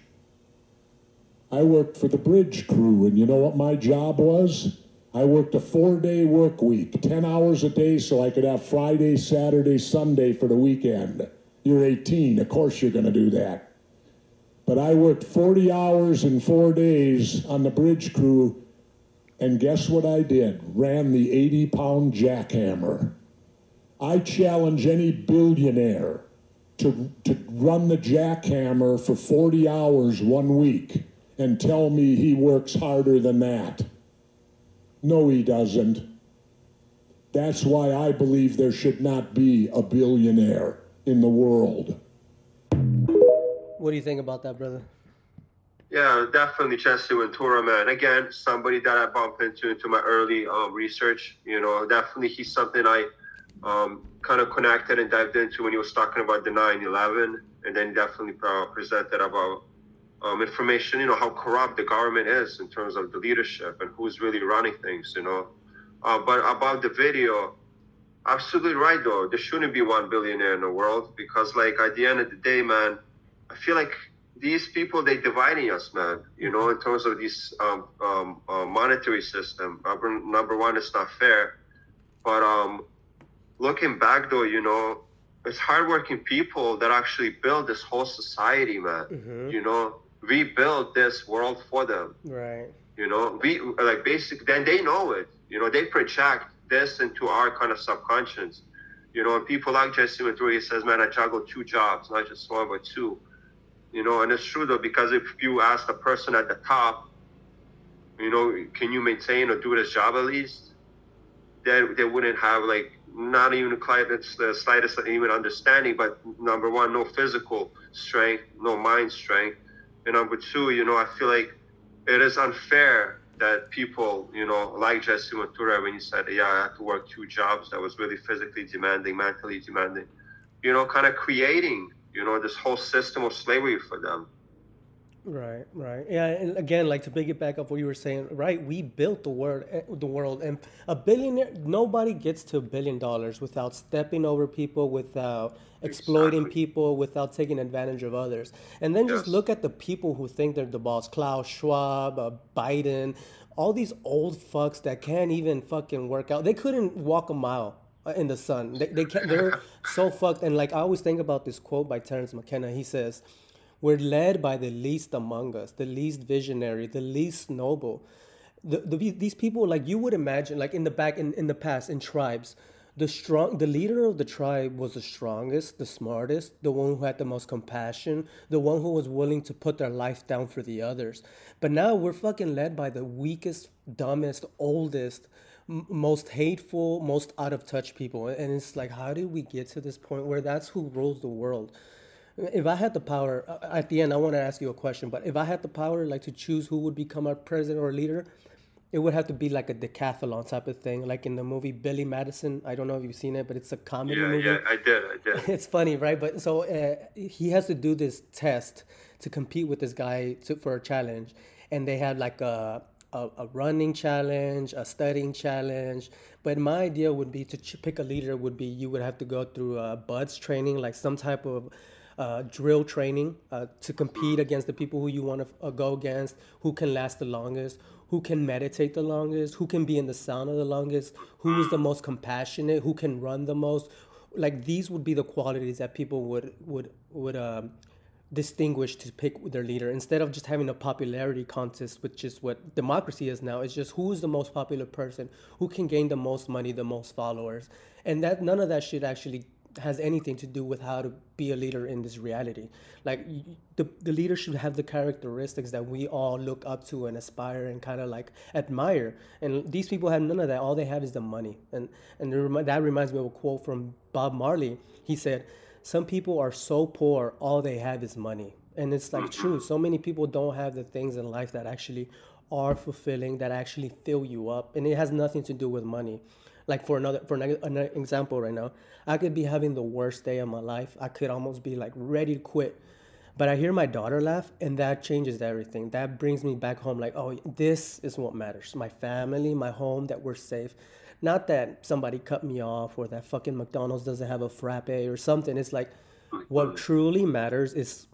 I worked for the bridge crew, and you know what my job was? I worked a four day work week, 10 hours a day, so I could have Friday, Saturday, Sunday for the weekend. You're 18, of course you're going to do that. But I worked 40 hours in four days on the bridge crew, and guess what I did? Ran the 80 pound jackhammer. I challenge any billionaire to, to run the jackhammer for 40 hours one week and tell me he works harder than that. No, he doesn't. That's why I believe there should not be a billionaire in the world. What do you think about that, brother? Yeah, definitely Jesse Ventura, man. Again, somebody that I bumped into into my early um, research. You know, definitely he's something I um, kind of connected and dived into when he was talking about the 9/11, and then definitely uh, presented about um, information, you know, how corrupt the government is in terms of the leadership and who's really running things, you know. Uh, but about the video, absolutely right, though. There shouldn't be one billionaire in the world because, like, at the end of the day, man, I feel like these people, they dividing us, man, you know, in terms of this um, um, uh, monetary system. Number, number one, it's not fair. But um, looking back, though, you know, it's hardworking people that actually build this whole society, man. Mhm. You know, we build this world for them. Right. You know, we like basic. Then they know it. You know, they project this into our kind of subconscious. You know, and people like Jesse he says, "Man, I juggle two jobs, not just one, but two. You know, and it's true though because if you ask the person at the top, you know, can you maintain or do this job at least? Then they wouldn't have like not even the slightest even understanding, but number one, no physical strength, no mind strength. And number two, you know, I feel like it is unfair that people, you know, like Jesse Ventura, when he said, yeah, I had to work two jobs that was really physically demanding, mentally demanding, you know, kind of creating, you know, this whole system of slavery for them. Right, right. Yeah, and again, like to piggyback off what you were saying, right? We built the world, eh, the world, and a billionaire. Nobody gets to a billion dollars without stepping over people, without exploiting Exactly. people, without taking advantage of others. And then just look at the people who think they're the boss: Klaus Schwab, uh, Biden, all these old fucks that can't even fucking work out. They couldn't walk a mile uh, in the sun. They, they can't. They're so fucked. And like I always think about this quote by Terence McKenna. He says. We're led by the least among us, the least visionary, the least noble. The, the, these people, like you would imagine, like in the back, in, in the past, in tribes, the strong, the leader of the tribe was the strongest, the smartest, the one who had the most compassion, the one who was willing to put their life down for the others. But now we're fucking led by the weakest, dumbest, oldest, m- most hateful, most out of touch people. And it's like, how did we get to this point where that's who rules the world? If I had the power, uh, at the end, I want to ask you a question. But if I had the power, like to choose who would become our president or leader, it would have to be like a decathlon type of thing, like in the movie Billy Madison. I don't know if you've seen it, but it's a comedy Yeah, movie. yeah, I did, I did. [laughs] It's funny, right? But so uh, he has to do this test to compete with this guy to, for a challenge, and they had like a, a a running challenge, a studying challenge. But my idea would be to ch- pick a leader. Would be you would have to go through uh, BUD/S training, like some type of uh, drill training uh, to compete against the people who you want to uh, go against, who can last the longest, who can meditate the longest, who can be in the sauna the longest, who is the most compassionate, who can run the most, like these would be the qualities that people would would would um, distinguish to pick their leader instead of just having a popularity contest which is what democracy is now. It's just who's the most popular person who can gain the most money the most followers. And that none of that shit actually has anything to do with how to be a leader in this reality. Like the, the leader should have the characteristics that we all look up to and aspire and kind of like admire. And these people have none of that. All they have is the money. And and that reminds me of a quote from Bob Marley. He said, "Some people are so poor, all they have is money." And it's like true. So many people don't have the things in life that actually are fulfilling, that actually fill you up, and it has nothing to do with money like for another for another example right now i could be having the worst day of my life. I could almost be like ready to quit. But i hear my daughter laugh and that changes everything. That brings me back home like oh this is what matters. My family my home that we're safe. Not that somebody cut me off or that fucking mcdonald's doesn't have a frappe or something. It's like what truly matters is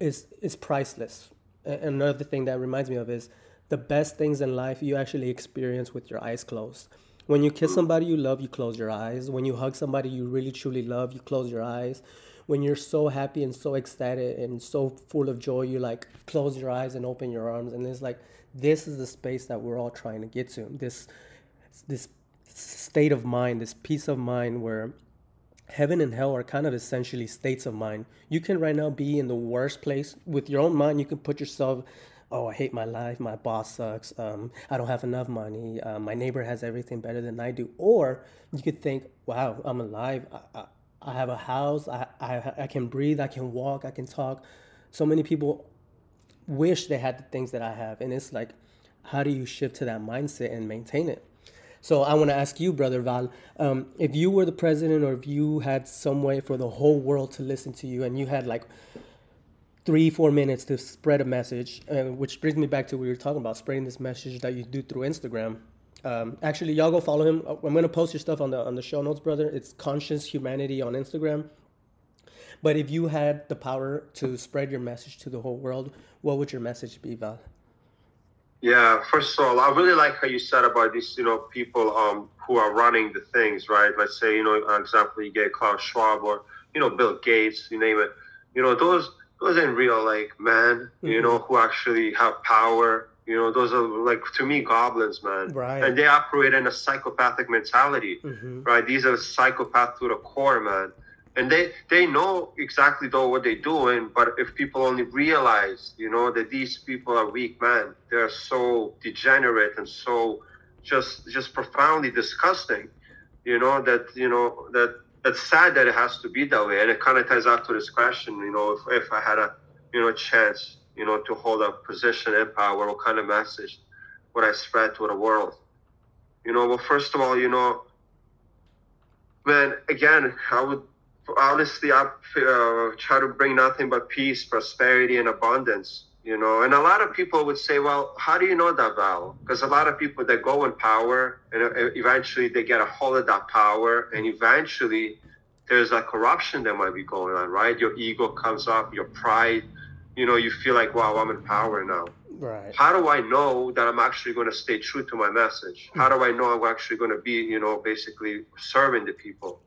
is is priceless. Another thing that reminds me of is the best things in life you actually experience with your eyes closed when you kiss somebody you love, you close your eyes. When you hug somebody you really truly love, you close your eyes. When you're so happy and so excited and so full of joy, you like close your eyes and open your arms. And it's like this is the space that we're all trying to get to. This this state of mind, this peace of mind where heaven and hell are kind of essentially states of mind. You can right now be in the worst place with your own mind. You can put yourself oh, I hate my life, my boss sucks, um, I don't have enough money, uh, my neighbor has everything better than I do. Or you could think, wow, I'm alive, I, I, I have a house, I, I, I can breathe, I can walk, I can talk. So many people wish they had the things that I have. And it's like, how do you shift to that mindset and maintain it? So I want to ask you, brother Val, um, if you were the president, or if you had some way for the whole world to listen to you, and you had like three, four minutes to spread a message, uh, which brings me back to what we were talking about, spreading this message that you do through Instagram. Um, actually, y'all go follow him. Uh, I'm gonna post your stuff on the on the show notes, brother. It's Conscious Humanity on Instagram. But if you had the power to spread your message to the whole world, what would your message be, Val? Yeah, first of all, I really like how you said about these, you know, people um, who are running the things, right? Let's say, you know, an example, you get Klaus Schwab or, you know, Bill Gates, you name it. You know, those those ain't real like man, mm-hmm. you know, who actually have power. You know, those are like to me goblins, man. Right. And they operate in a psychopathic mentality, mm-hmm. right? These are psychopaths to the core, man. And they they know exactly though what they're doing, but if people only realize, you know, that these people are weak, man, they're so degenerate and so just just profoundly disgusting, you know, that you know that it's sad that it has to be that way. And it kind of ties out to this question, you know, if, if I had a, you know, chance, you know, to hold a position in power, what kind of message would I spread to the world? You know, well, first of all, you know, man, again, I would honestly, I uh, try to bring nothing but peace, prosperity, and abundance. You know, and a lot of people would say, "Well, how do you know that, Val?" Because a lot of people that go in power, and uh, eventually they get a hold of that power, and eventually there's a corruption that might be going on, right? Your ego comes up, your pride. You know, you feel like, "Wow, I'm in power now." Right. How do I know that I'm actually going to stay true to my message? How do I know I'm actually going to be, you know, basically serving the people?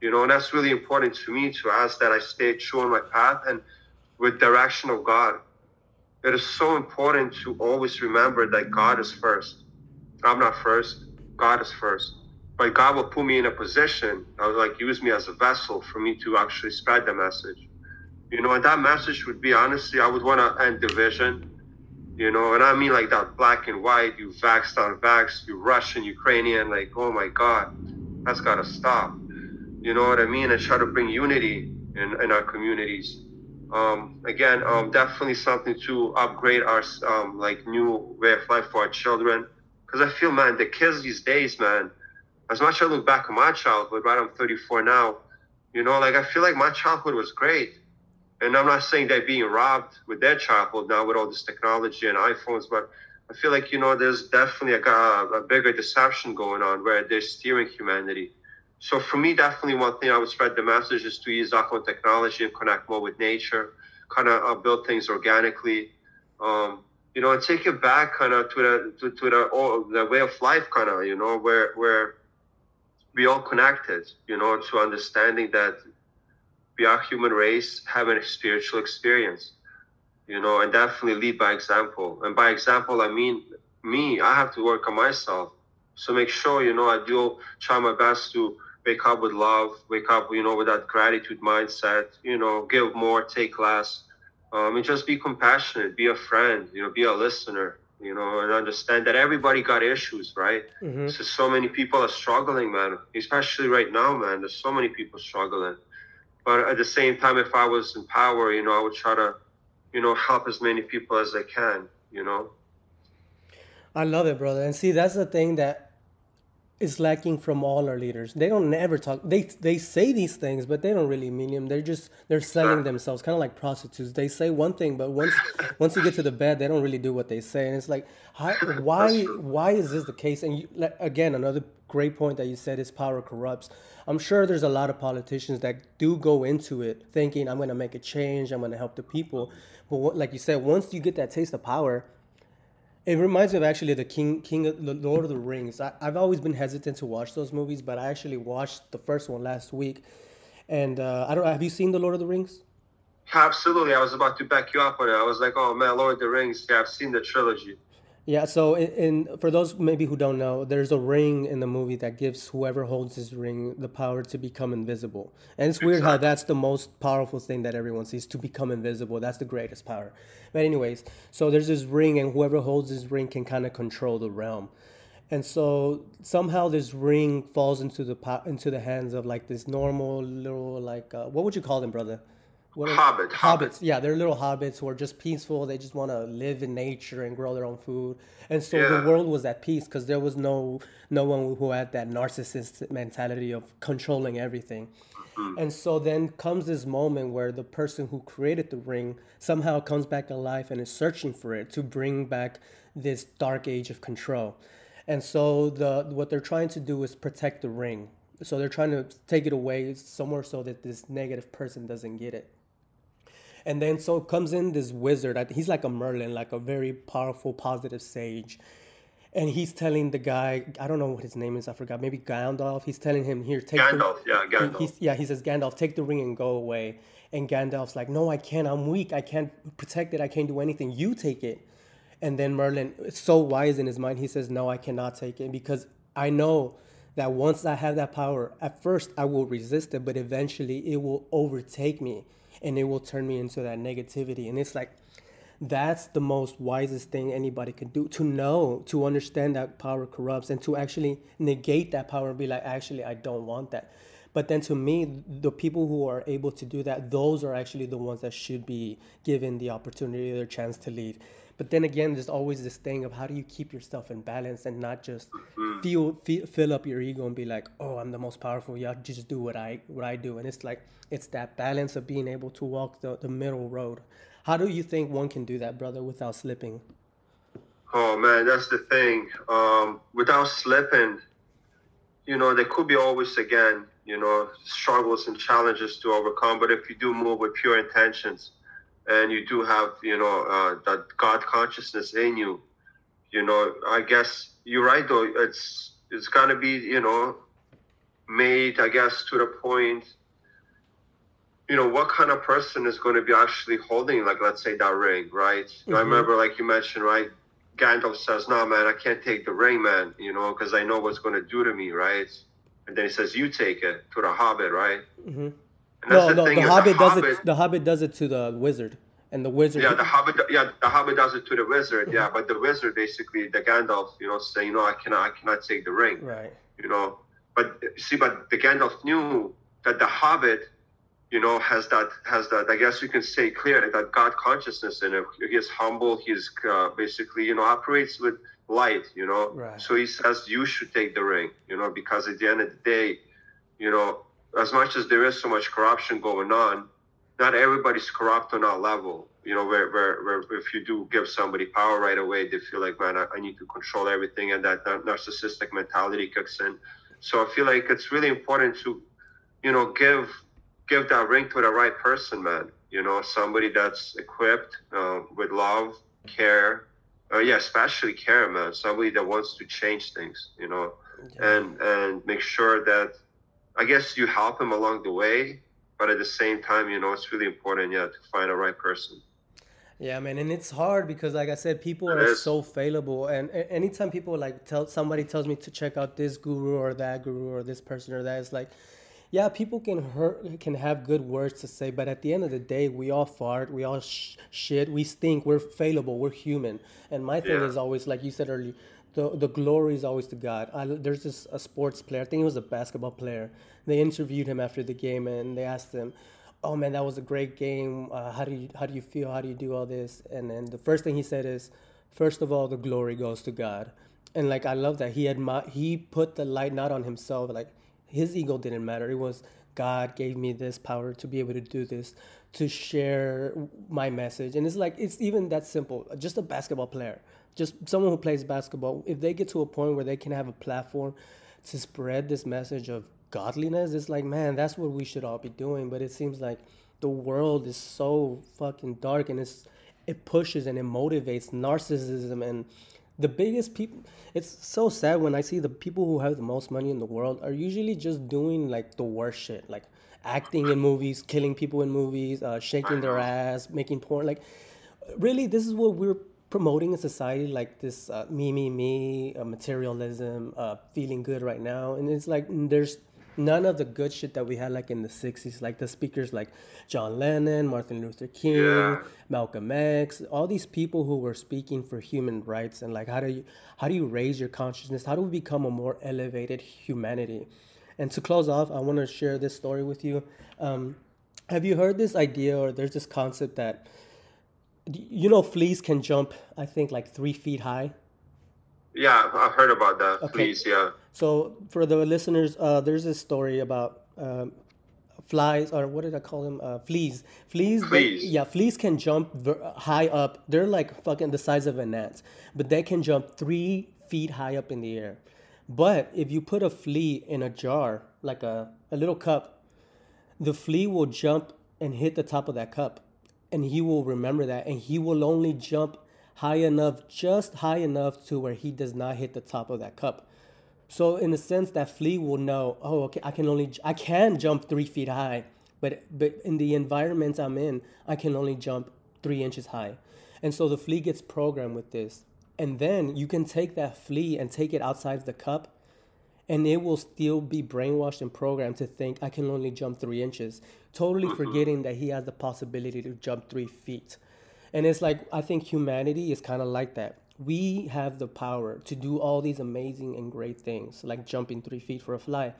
You know, and that's really important to me to ask that I stay true on my path and with direction of God it is so important to always remember that God is first. I'm not first. God is first. But God will put me in a position, I would like use me as a vessel for me to actually spread the message. You know, and that message would be honestly, I would want to end division. You know, and I mean like that black and white, you vaxxed on vax, you Russian, Ukrainian, like, oh my God, that's gotta stop. You know what I mean? And try to bring unity in, in our communities um, again, um, definitely something to upgrade our um, like new way of life for our children. Because I feel, man, the kids these days, man, as much as I look back on my childhood, right? I'm 34 now. You know, like I feel like my childhood was great, and I'm not saying they're being robbed with their childhood now with all this technology and iPhones, but I feel like you know there's definitely a, a bigger deception going on where they're steering humanity so for me, definitely one thing I would spread the message is to use aqua technology and connect more with nature, kind of uh, build things organically, um, you know, and take it back kind of to the to, to the oh, the way of life, kind of, you know, where where we all connected, you know, to understanding that we are human race having a spiritual experience, you know, and definitely lead by example. And by example, I mean me. I have to work on myself. So make sure, you know, I do try my best to wake up with love, wake up, you know, with that gratitude mindset, you know, give more, take less, um, and just be compassionate, be a friend, you know, be a listener, you know, and understand that everybody got issues, right? Mm-hmm. So, so many people are struggling, man, especially right now, man. There's so many people struggling. But at the same time, if I was in power, you know, I would try to, you know, help as many people as I can, you know. I love it, brother. And see, that's the thing that is lacking from all our leaders. They don't never talk. They they say these things, but they don't really mean them. They're just they're selling themselves, kind of like prostitutes. They say one thing, but once once you get to the bed, they don't really do what they say. And it's like, how, why why is this the case? And you, again, another great point that you said is power corrupts. I'm sure there's a lot of politicians that do go into it thinking I'm going to make a change, I'm going to help the people. But what, like you said, once you get that taste of power, it reminds me of actually the King, King, of, the Lord of the Rings. I, I've always been hesitant to watch those movies, but I actually watched the first one last week. And uh, I don't. Have you seen the Lord of the Rings? Absolutely. I was about to back you up on it. I was like, oh man, Lord of the Rings. Yeah, I've seen the trilogy. Yeah. So, in, in for those maybe who don't know, there's a ring in the movie that gives whoever holds this ring the power to become invisible. And it's weird how that's the most powerful thing that everyone sees to become invisible. That's the greatest power. But anyways, so there's this ring, and whoever holds this ring can kind of control the realm. And so somehow this ring falls into the po- into the hands of like this normal little like uh, what would you call them, brother? What are- Hobbit, Hobbits. hobbit. Yeah, they're little hobbits who are just peaceful. They just want to live in nature and grow their own food. And so the world was at peace because there was no no one who had that narcissist mentality of controlling everything. Mm-hmm. And so then comes this moment where the person who created the ring somehow comes back alive and is searching for it to bring back this dark age of control. And so the what they're trying to do is protect the ring. So they're trying to take it away somewhere so that this negative person doesn't get it. And then so comes in this wizard. He's like a Merlin, like a very powerful, positive sage. And he's telling the guy, I don't know what his name is, I forgot, maybe Gandalf. He's telling him, here, take Gandalf, the yeah, Gandalf. He's, yeah, he says, Gandalf, take the ring and go away. And Gandalf's like, no, I can't. I'm weak. I can't protect it. I can't do anything. You take it. And then Merlin, so wise in his mind, he says, no, I cannot take it because I know that once I have that power, at first I will resist it, but eventually it will overtake me and it will turn me into that negativity. And it's like, that's the most wisest thing anybody can do to know, to understand that power corrupts and to actually negate that power and be like, actually, I don't want that. But then to me, the people who are able to do that, those are actually the ones that should be given the opportunity or chance to lead. But then again, there's always this thing of how do you keep yourself in balance and not just feel, feel fill up your ego and be like, oh, I'm the most powerful. Yeah, just do what I what I do. And it's like it's that balance of being able to walk the, the middle road. How do you think one can do that, brother, without slipping? Oh man, that's the thing. Um, without slipping, you know, there could be always again, you know, struggles and challenges to overcome. But if you do move with pure intentions, and you do have, you know, uh, that God consciousness in you, you know, I guess you're right though. It's it's gonna be, you know, made, I guess, to the point. You know what kind of person is going to be actually holding, like, let's say that ring, right? I Mhm. remember, like you mentioned, right? Gandalf says, "No, man, I can't take the ring, man. You know, because I know what's going to do to me, right?" And then he says, "You take it to the Hobbit, right?" hmm No, the no, the is Hobbit does Hobbit, it. The Hobbit does it to the wizard, and the wizard. Yeah, the Hobbit. Yeah, the Hobbit does it to the wizard. Mm-hmm. Yeah, but the wizard basically, the Gandalf, you know, saying, "You know, I cannot, I cannot take the ring." right. You know, but see, but the Gandalf knew that the Hobbit, you know, has that has that. I guess you can say clearly that God consciousness in him. He is humble. He's uh, basically, you know, operates with light. You know, Right. so he says you should take the ring. You know, because at the end of the day, you know, as much as there is so much corruption going on, not everybody's corrupt on that level. You know, where, where, where if you do give somebody power right away, they feel like, man, I, I need to control everything, and that nar- narcissistic mentality kicks in. So I feel like it's really important to, you know, give give that ring to the right person, man. You know, somebody that's equipped uh, with love, care, uh, yeah, especially care, man. Somebody that wants to change things. You know, yeah. and and make sure that I guess you help him along the way, but at the same time, you know, it's really important, yeah, to find the right person. Yeah, man, and it's hard because, like I said, people it are is. so fallible, and anytime people like tell somebody tells me to check out this guru or that guru or this person or that, it's like, yeah, people can hurt, can have good words to say, but at the end of the day, we all fart, we all sh- shit, we stink, we're fallible, we're human, and my thing yeah. is always like you said earlier, the the glory is always to God. I, there's this a sports player, I think he was a basketball player. They interviewed him after the game and they asked him, "Oh man, that was a great game. Uh, how do you how do you feel? How do you do all this?" And then the first thing he said is, first of all, the glory goes to God." And like I love that he had he put the light not on himself, like his ego didn't matter. It was God gave me this power to be able to do this, to share my message. And it's like, it's even that simple. Just a basketball player, just someone who plays basketball, if they get to a point where they can have a platform to spread this message of godliness, it's like, man, that's what we should all be doing. But it seems like the world is so fucking dark and it's, it pushes and it motivates narcissism and the biggest people it's so sad when i see the people who have the most money in the world are usually just doing like the worst shit like acting in movies killing people in movies uh, shaking their ass making porn like really this is what we're promoting in society like this uh, me me me uh, materialism uh, feeling good right now. And it's like there's none of the good shit that we had like in the 60s like the speakers like john lennon martin luther king yeah. malcolm x all these people who were speaking for human rights and like how do you how do you raise your consciousness? How do we become a more elevated humanity? And to close off i want to share this story with you. Um, have you heard this idea or there's this concept that you know fleas can jump i think like three feet high yeah, I've heard about that. Okay. Please, yeah. So for the listeners, uh, there's a story about um, flies, or what did I call them? Uh, fleas. Fleas. Fleas. They, yeah, fleas can jump high up. They're like fucking the size of an ant, but they can jump three feet high up in the air. But if you put a flea in a jar, like a, a little cup, the flea will jump and hit the top of that cup. And he will remember that. And he will only jump high enough, just high enough to where he does not hit the top of that cup. So in a sense, that flea will know, oh, okay, I can only, I can jump three feet high, but but in the environment I'm in, I can only jump three inches high, and so the flea gets programmed with this, and then you can take that flea and take it outside the cup, and it will still be brainwashed and programmed to think I can only jump three inches, totally mm-hmm. forgetting that he has the possibility to jump three feet. And it's like, I think humanity is kind of like that. We have the power to do all these amazing and great things, like jumping three feet for a fly.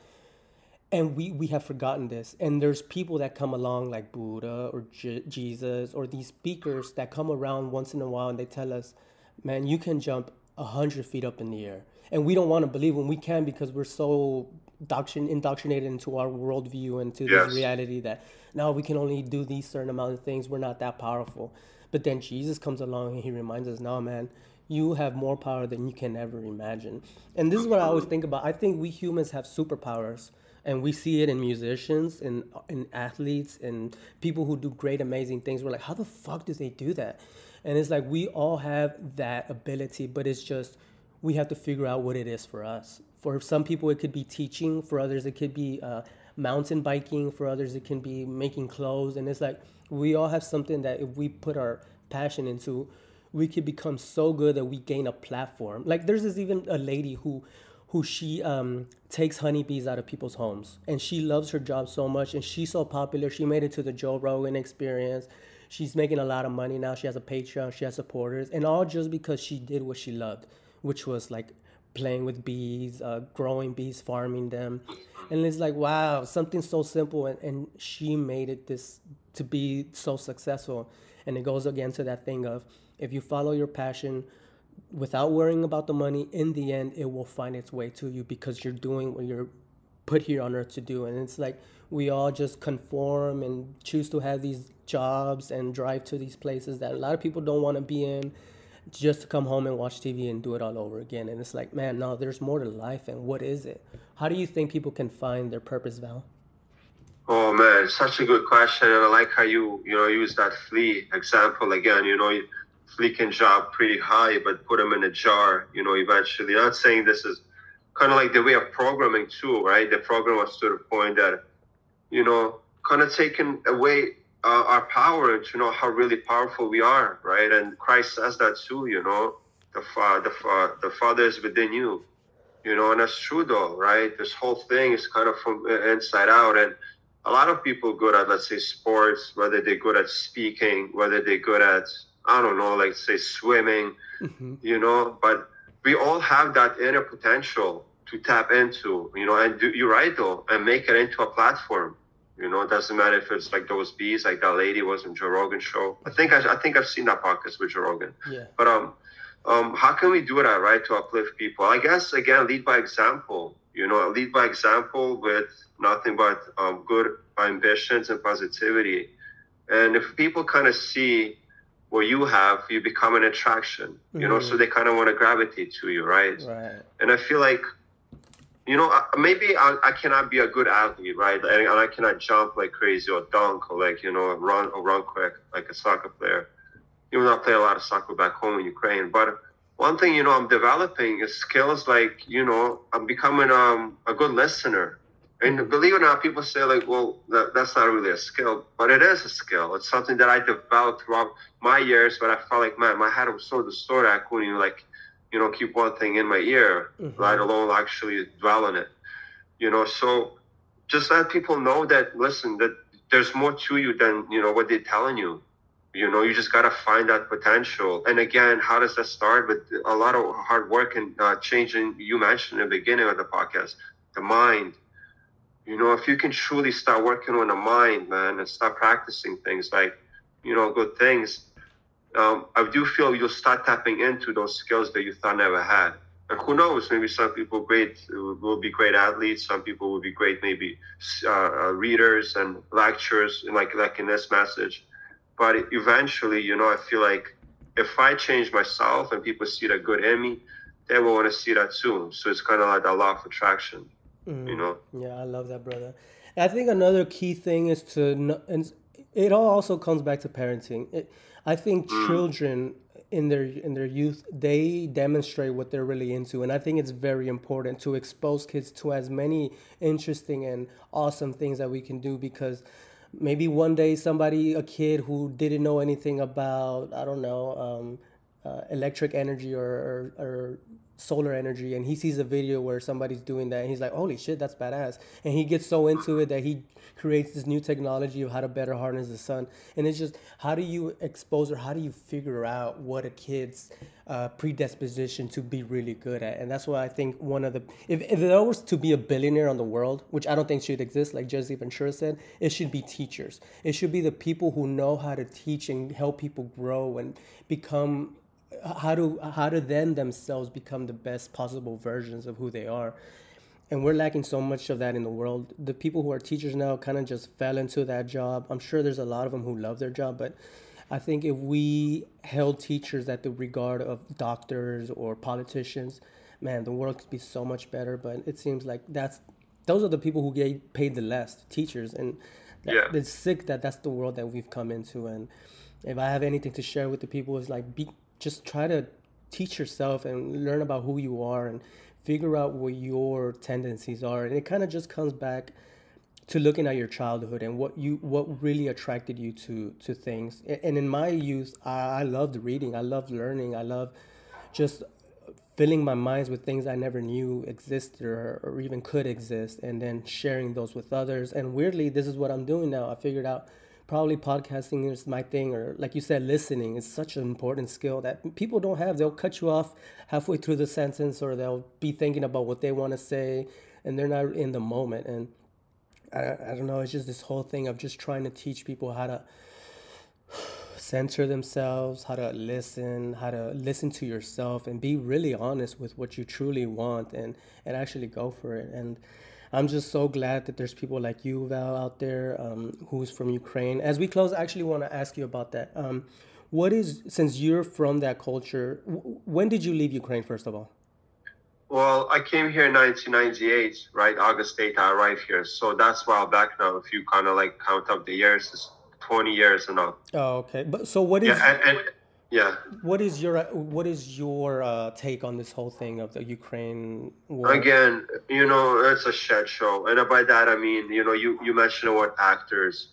And we, we have forgotten this. And there's people that come along, like Buddha or J- Jesus, or these speakers that come around once in a while and they tell us, man, you can jump 100 feet up in the air. And we don't want to believe when we can because we're so indoctrinated into our worldview and to yes. this reality that now we can only do these certain amount of things. We're not that powerful. But then Jesus comes along and he reminds us, no, man, you have more power than you can ever imagine. And this is what I always think about. I think we humans have superpowers. And we see it in musicians, in in athletes, and people who do great, amazing things. We're like, how the fuck do they do that? And it's like we all have that ability, but it's just we have to figure out what it is for us. For some people, it could be teaching. For others, it could be uh, mountain biking. For others, it can be making clothes. And it's like we all have something that if we put our passion into, we could become so good that we gain a platform. Like there's this even a lady who who she um, takes honeybees out of people's homes and she loves her job so much and she's so popular she made it to the joe rogan experience she's making a lot of money now she has a patreon she has supporters and all just because she did what she loved which was like playing with bees uh, growing bees farming them and it's like wow something so simple and, and she made it this to be so successful. And it goes again to that thing of if you follow your passion without worrying about the money, in the end, it will find its way to you because you're doing what you're put here on earth to do. And it's like we all just conform and choose to have these jobs and drive to these places that a lot of people don't want to be in just to come home and watch TV and do it all over again. And it's like, man, no, there's more to life. And what is it? How do you think people can find their purpose, Val? Oh man, such a good question, and I like how you you know use that flea example again. You know, flea can jump pretty high, but put them in a jar. You know, eventually. Not saying this is kind of like the way of programming too, right? The program was to the point that, you know, kind of taking away uh, our power and to know how really powerful we are, right? And Christ says that too, you know, the fa- the fa- the Father is within you, you know, and that's true though, right? This whole thing is kind of from inside out, and a lot of people good at let's say sports, whether they're good at speaking, whether they're good at I don't know, like say swimming, mm-hmm. you know, but we all have that inner potential to tap into, you know, and do, you're right though, and make it into a platform. You know, it doesn't matter if it's like those bees, like that lady was in Joe Rogan show. I think I, I think I've seen that podcast with Joe Rogan. Yeah. But um, um, how can we do that, right, to uplift people? I guess again, lead by example. You know, lead by example with nothing but um, good ambitions and positivity. And if people kind of see what you have, you become an attraction. You mm-hmm. know, so they kind of want to gravitate to you, right? Right. And I feel like, you know, maybe I, I cannot be a good athlete, right? And, I cannot jump like crazy or dunk or like you know run or run quick like a soccer player. Even though I play a lot of soccer back home in Ukraine, but one thing you know I'm developing is skills like you know I'm becoming um, a good listener and believe it or not, people say like, well, that, that's not really a skill, but it is a skill. It's something that I developed throughout my years. But I felt like, man, my head was so distorted. I couldn't even like, you know, keep one thing in my ear, mm-hmm. let alone actually dwell on it. You know, so just let people know that listen, that there's more to you than you know what they're telling you. You know, you just gotta find that potential. And again, how does that start? With a lot of hard work and uh, changing. You mentioned in the beginning of the podcast, the mind you know, if you can truly start working on the mind, man, and start practicing things like, you know, good things, um, I do feel you'll start tapping into those skills that you thought never had. And who knows? Maybe some people great will be great athletes. Some people will be great, maybe uh, readers and lecturers, like like in this message. But eventually, you know, I feel like if I change myself and people see that good in me, they will want to see that too. So it's kind of like a law of attraction. Mm, you know. Yeah, I love that, brother. I think another key thing is to, and it all also comes back to parenting. It, I think mm. children in their in their youth they demonstrate what they're really into and i think it's very important to expose kids to as many interesting and awesome things that we can do because maybe one day somebody a kid who didn't know anything about i don't know um, uh, electric energy or, or, or solar energy and he sees a video where somebody's doing that and he's like holy shit that's badass. And he gets so into it that he creates this new technology of how to better harness the sun. And it's just how do you expose or how do you figure out what a kid's uh, predisposition to be really good at? And that's why i think one of the if, if there was to be a billionaire on the world which i don't think should exist like jesse ventura said it should be teachers. It should be the people who know how to teach and help people grow and become how to how to then themselves become the best possible versions of who they are? And we're lacking so much of that in the world. The people who are teachers now kind of just fell into that job. I'm sure there's a lot of them who love their job but i think if we held teachers at the regard of doctors or politicians man the world could be so much better but it seems like that's those are the people who get paid the less teachers and that, yeah. it's sick that that's the world that we've come into and if i have anything to share with the people is like be just try to teach yourself and learn about who you are and figure out what your tendencies are. And it kind of just comes back to looking at your childhood and what you what really attracted you to to things. And in my youth i, I loved reading i loved learning i loved just filling my minds with things i never knew existed or, or even could exist and then sharing those with others. And weirdly this is what i'm doing now. I figured out probably podcasting is my thing or like you said listening is such an important skill that people don't have. They'll cut you off halfway through the sentence or they'll be thinking about what they want to say and they're not in the moment. And I, I don't know it's just this whole thing of just trying to teach people how to [sighs] center themselves how to listen how to listen to yourself and be really honest with what you truly want and and actually go for it. And I'm just so glad that there's people like you, Val, out there um, who's from Ukraine. As we close, I actually want to ask you about that. Um, what is, since you're from that culture, w- when did you leave Ukraine, first of all? Well, I came here in 1998, right? August 8th, I arrived here. So that's while back now. If you kind of like count up the years, it's 20 years and all. Oh, okay. But so what is. Yeah, and, and Yeah. What is your what is your uh, take on this whole thing of the Ukraine war? Again, you know, it's a shit show, and by that I mean, you know, you you mentioned what actors.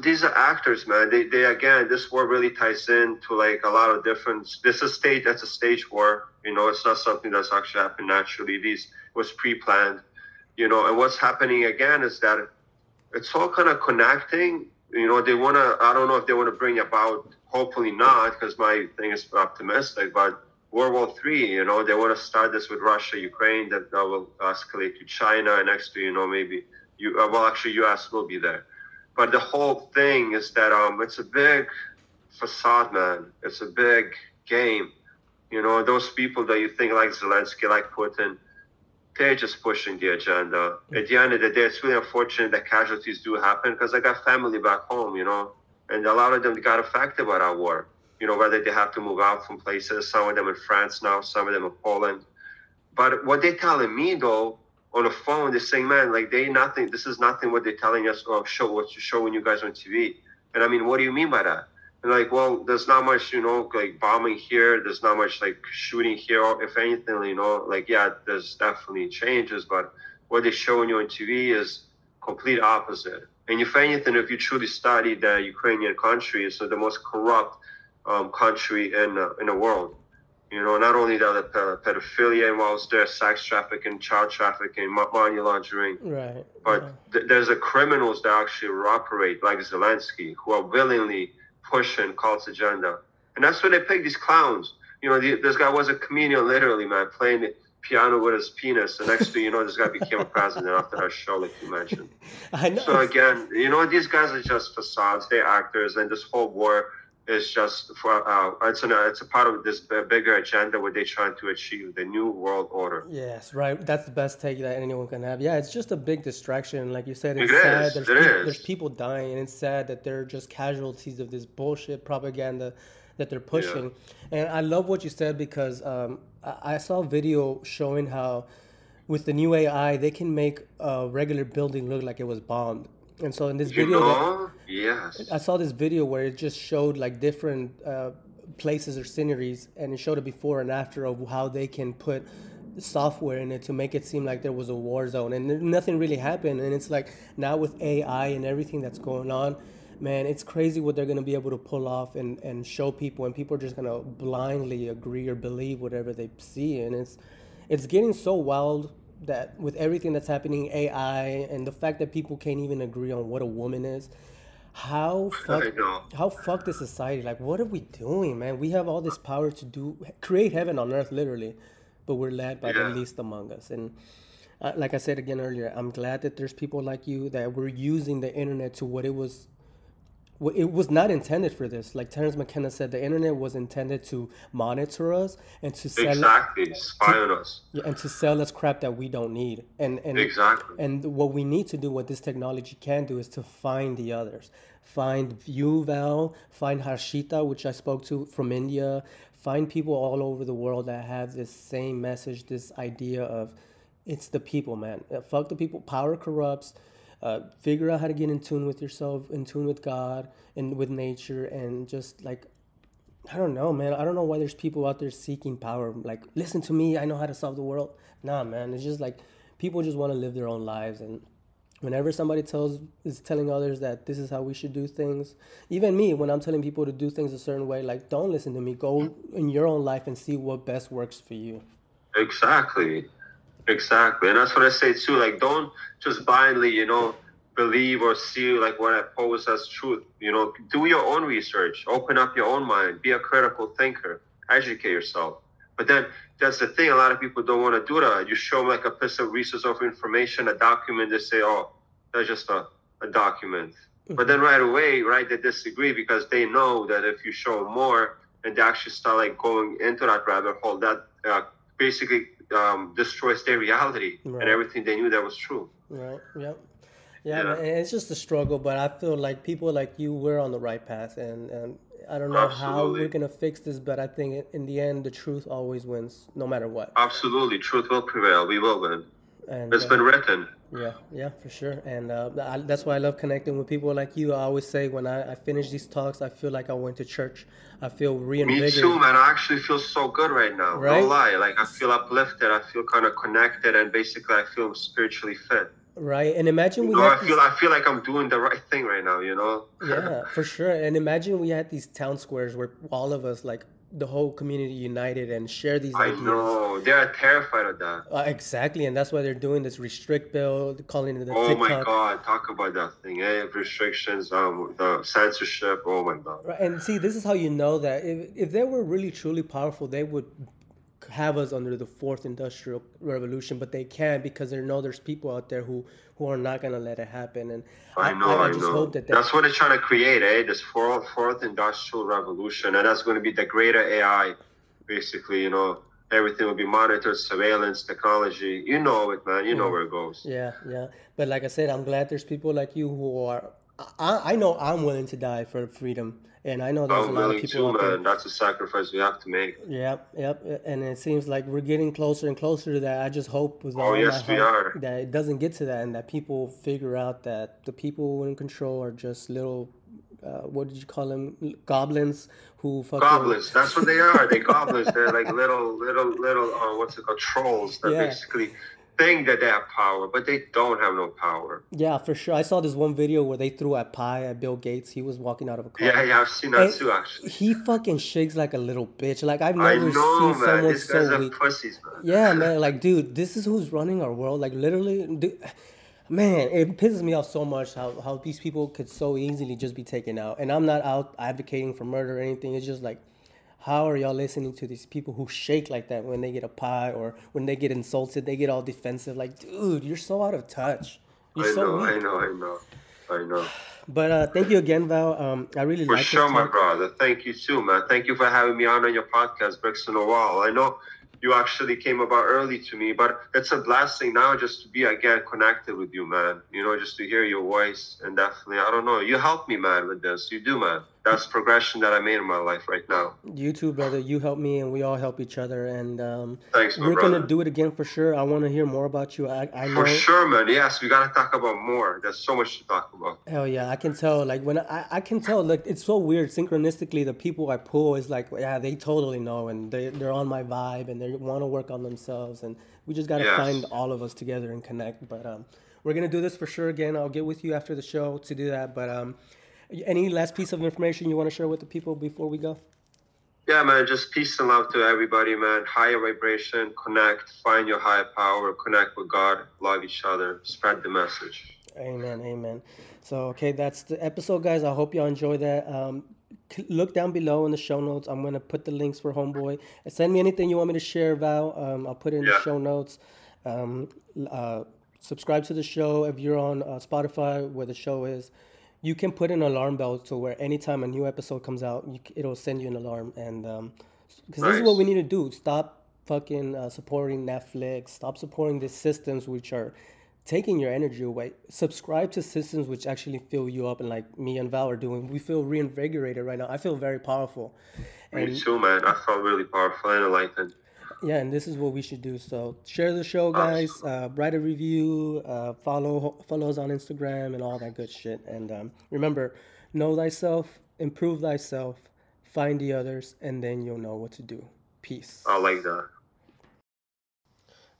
These are actors, man. They they again, this war really ties in to like a lot of different. This is stage. That's a stage war. You know, it's not something that's actually happened naturally. These was pre-planned. You know, and what's happening again is that it's all kind of connecting. You know, they want to. I don't know if they want to bring about hopefully not, because my thing is optimistic. But World War Three, you know, they want to start this with Russia, Ukraine, that, that will escalate to China, and next to you know maybe you. Uh, well, actually, U.S. will be there. But the whole thing is that um, it's a big facade, man. It's a big game. You know, those people that you think like Zelensky, like Putin, they're just pushing the agenda. At the end of the day, it's really unfortunate that casualties do happen because I got family back home, you know and a lot of them got affected by that war. You know, whether they have to move out from places, some of them in France now, some of them in Poland. But what they're telling me though on the phone, they're saying, man, like they nothing. This is nothing what they're telling us or show what you showing you guys on TV. And I mean, what do you mean by that? Like, well, there's not much, you know, like bombing here. There's not much like shooting here. If anything, you know, like yeah, there's definitely changes, but what they're showing you on TV is complete opposite. And if anything, if you truly study the Ukrainian country, it's the most corrupt um, country in uh, in the world. You know, not only that, the pedophilia involves there, sex trafficking, child trafficking, money laundering. Right. But yeah. th- there's the criminals that actually operate like Zelensky, who are willingly pushing cult's agenda, and that's where they pick these clowns. You know, the, this guy was a comedian, literally, man, playing the piano with his penis. And next thing you know, this guy became a president after that show, like you mentioned. [laughs] I know. So again, you know, these guys are just facades. They're actors, and this whole war is just for uh, it's an it's a part of this bigger agenda what they're trying to achieve the new world order. Yes, right. That's the best take that anyone can have. Yeah, it's just a big distraction, like you said. It's it sad. Is. There's, it people, is. there's people dying, and it's sad that they're just casualties of this bullshit propaganda that they're pushing. Yeah. And I love what you said because um, I saw a video showing how with the new AI they can make a regular building look like it was bombed. And so in this you video, that, yes, I saw this video where it just showed like different uh, places or sceneries, and it showed a before and after of how they can put software in it to make it seem like there was a war zone, and nothing really happened. And it's like now with AI and everything that's going on, man, it's crazy what they're gonna be able to pull off and, and show people, and people are just gonna blindly agree or believe whatever they see, and it's it's getting so wild that with everything that's happening, AI, and the fact that people can't even agree on what a woman is. How fuck, how fucked is society? Like, what are we doing, man? We have all this power to do create heaven on earth, literally, but we're led by yeah. the least among us. And uh, like I said again earlier, I'm glad that there's people like you that were using the internet to what it was it was not intended for this. Like Terence McKenna said, the internet was intended to monitor us and to sell exactly spy on us. Yeah, and to sell us crap that we don't need. And and exactly. And what we need to do, what this technology can do, is to find the others. Find Yuval, find Harshita, which I spoke to from India. Find people all over the world that have this same message, this idea of it's the people, man. Fuck the people. Power corrupts uh, figure out how to get in tune with yourself, in tune with God and with nature, and just like I don't know, man. I don't know why there's people out there seeking power. Like, listen to me, I know how to solve the world. Nah, man. It's just like people just want to live their own lives, and whenever somebody tells is telling others that this is how we should do things, even me, when I'm telling people to do things a certain way, like, don't listen to me. Go in your own life and see what best works for you. Exactly. Exactly, and that's what I say too. Like, don't just blindly, you know, believe or see like what I pose as truth. You know, do your own research, open up your own mind, be a critical thinker, educate yourself. But then that's the thing. A lot of people don't want to do that. You show them like a piece of resource of information, a document. They say, "Oh, that's just a, a document." Mm-hmm. But then right away, right, they disagree because they know that if you show more and they actually start like going into that rabbit hole, that uh, basically um, destroys their reality right. and everything they knew that was true. Right. Yep. Yeah, yeah. It's just a struggle, but I feel like people like you, we're on the right path, and, and I don't know Absolutely. how we're gonna fix this, but I think in the end, the truth always wins, no matter what. Absolutely, truth will prevail. We will win. And It's uh, been written. Yeah, yeah, for sure. And uh, I, that's why I love connecting with people like you. I always say when I, I finish these talks, I feel like I went to church. I feel reinvigorated. Me too, man. I actually feel so good right now. Right? No lie. Like I feel uplifted. I feel kind of connected, and basically, I feel spiritually fit. Right? And imagine we You know, had I feel I feel like I'm doing the right thing right now. You know. yeah, for sure. And imagine we had these town squares where all of us, like the whole community, united and share these I ideas. know they're terrified of that. Uh, exactly, and that's why they're doing this restrict bill, calling it the Oh TikTok. my god, talk about that thing, eh? Restrictions, um, the censorship. Oh my god. Right, and see, this is how you know that if, if they were really truly powerful, they would have us under the fourth industrial revolution, but they can't because they know there's people out there who who are not gonna let it happen. And I know, I, just know. hope that that's what they're trying to create, eh? This fourth, fourth industrial revolution, and that's going to be the greater AI. Basically, you know, everything will be monitored, surveillance, technology. You know it, man. You know where it goes. yeah, yeah. But like I said, I'm glad there's people like you who are. I, I know I'm willing to die for freedom, and I know there's a I'm lot of people to, man. That's a sacrifice we have to make. Yep, yep. And it seems like we're getting closer and closer to that. I just hope with Oh, yes, we are. that it doesn't get to that and that people figure out that the people in control are just little, uh, what did you call them? Goblins who fucking. Goblins. That's what they are. They goblins. They're like little, little, little. Uh, what's it called? Trolls that Yeah. basically think that they have power, but they don't have no power. Yeah, for sure. I saw this one video where they threw a pie at Bill Gates. He was walking out of a car. Yeah, yeah, I've seen that And too. Actually, He fucking shakes like a little bitch. Like I've never know, seen man. someone These so weak. pussies, man. Yeah, man. Like, dude, this is who's running our world. Like, literally, dude, man, it pisses me off so much how, how these people could so easily just be taken out. And I'm not out advocating for murder or anything. It's just like, how are y'all listening to these people who shake like that when they get a pie or when they get insulted? They get all defensive. Like, dude, you're so out of touch. You're I so know, weak. I know, I know, I know. But uh, thank you again, Val. Um, I really For like sure, my brother. Thank you too, man. Thank you for having me on on your podcast, Bricks in a Wall. I know you actually came about early to me, but it's a blessing now just to be again connected with you, man. You know, just to hear your voice and definitely, I don't know, you help me, man, with this. You do, man. That's progression that I made in my life right now. You too, brother. You help me, and we all help each other. And um, Thanks, we're brother. gonna do it again for sure. I want to hear more about you. I, I know. For sure, man. Yes, we gotta talk about more. There's so much to talk about. Hell yeah, I can tell. Like when I, I can tell. Like it's so weird. Synchronistically, the people I pull is like, yeah, they totally know, and they they're on my vibe, and they want to work on themselves, and we just gotta Yes. find all of us together and connect. But um, we're gonna do this for sure again. I'll get with you after the show to do that. But um, any last piece of information you want to share with the people before we go? Yeah, man, just peace and love to everybody, man. Higher vibration, connect, find your higher power, connect with God, love each other, spread the message. Amen, amen. So, okay, that's the episode, guys. I hope y'all enjoy that. Um, look down below in the show notes. I'm gonna put the links for Homeboy. Send me anything you want me to share, Val. Um, I'll put it in the show notes. Um, uh, subscribe to the show if you're on uh, Spotify, where the show is. You can put an alarm bell to where anytime a new episode comes out, you, it'll send you an alarm. And because this is what we need to do: stop fucking uh, supporting Netflix. Stop supporting these systems which are taking your energy away. Subscribe to systems which actually fill you up, and like me and Val are doing, we feel reinvigorated right now. I feel very powerful. Me too, man. I felt really powerful and enlightened. Yeah, and this is what we should do. So share the show, guys. Uh, write a review. Uh, follow follow us on Instagram and all that good shit. And um, remember, know thyself, improve thyself, find the others, and then you'll know what to do. Peace. I like that.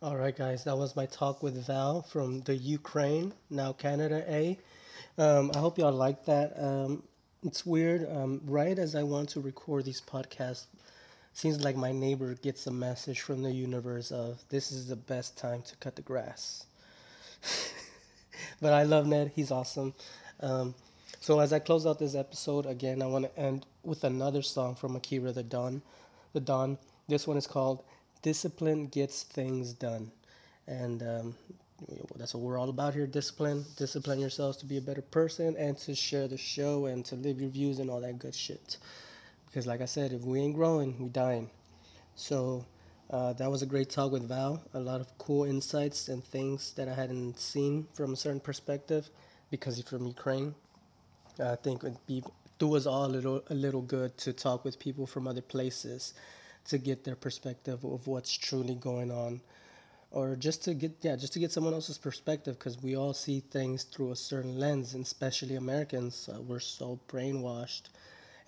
All right, guys, that was my talk with Val from the Ukraine, now Canada A. Um, I hope y'all like that. Um, it's weird. Um, right as I want to record these podcasts, seems like my neighbor gets a message from the universe of this is the best time to cut the grass. [laughs] but I love Ned. He's awesome. Um, so as I close out this episode, again, I want to end with another song from Akira the Don. The Don. This one is called "Discipline Gets Things Done," and um, that's what we're all about here. Discipline. Discipline yourselves to be a better person and to share the show and to live your views and all that good shit. Because, like I said, if we ain't growing, we dying. So uh, that was a great talk with Val. A lot of cool insights and things that I hadn't seen from a certain perspective because he's from Ukraine. I think it'd be do us all a little a little good to talk with people from other places to get their perspective of what's truly going on or just to get yeah just to get someone else's perspective because we all see things through a certain lens and especially americans uh, we're so brainwashed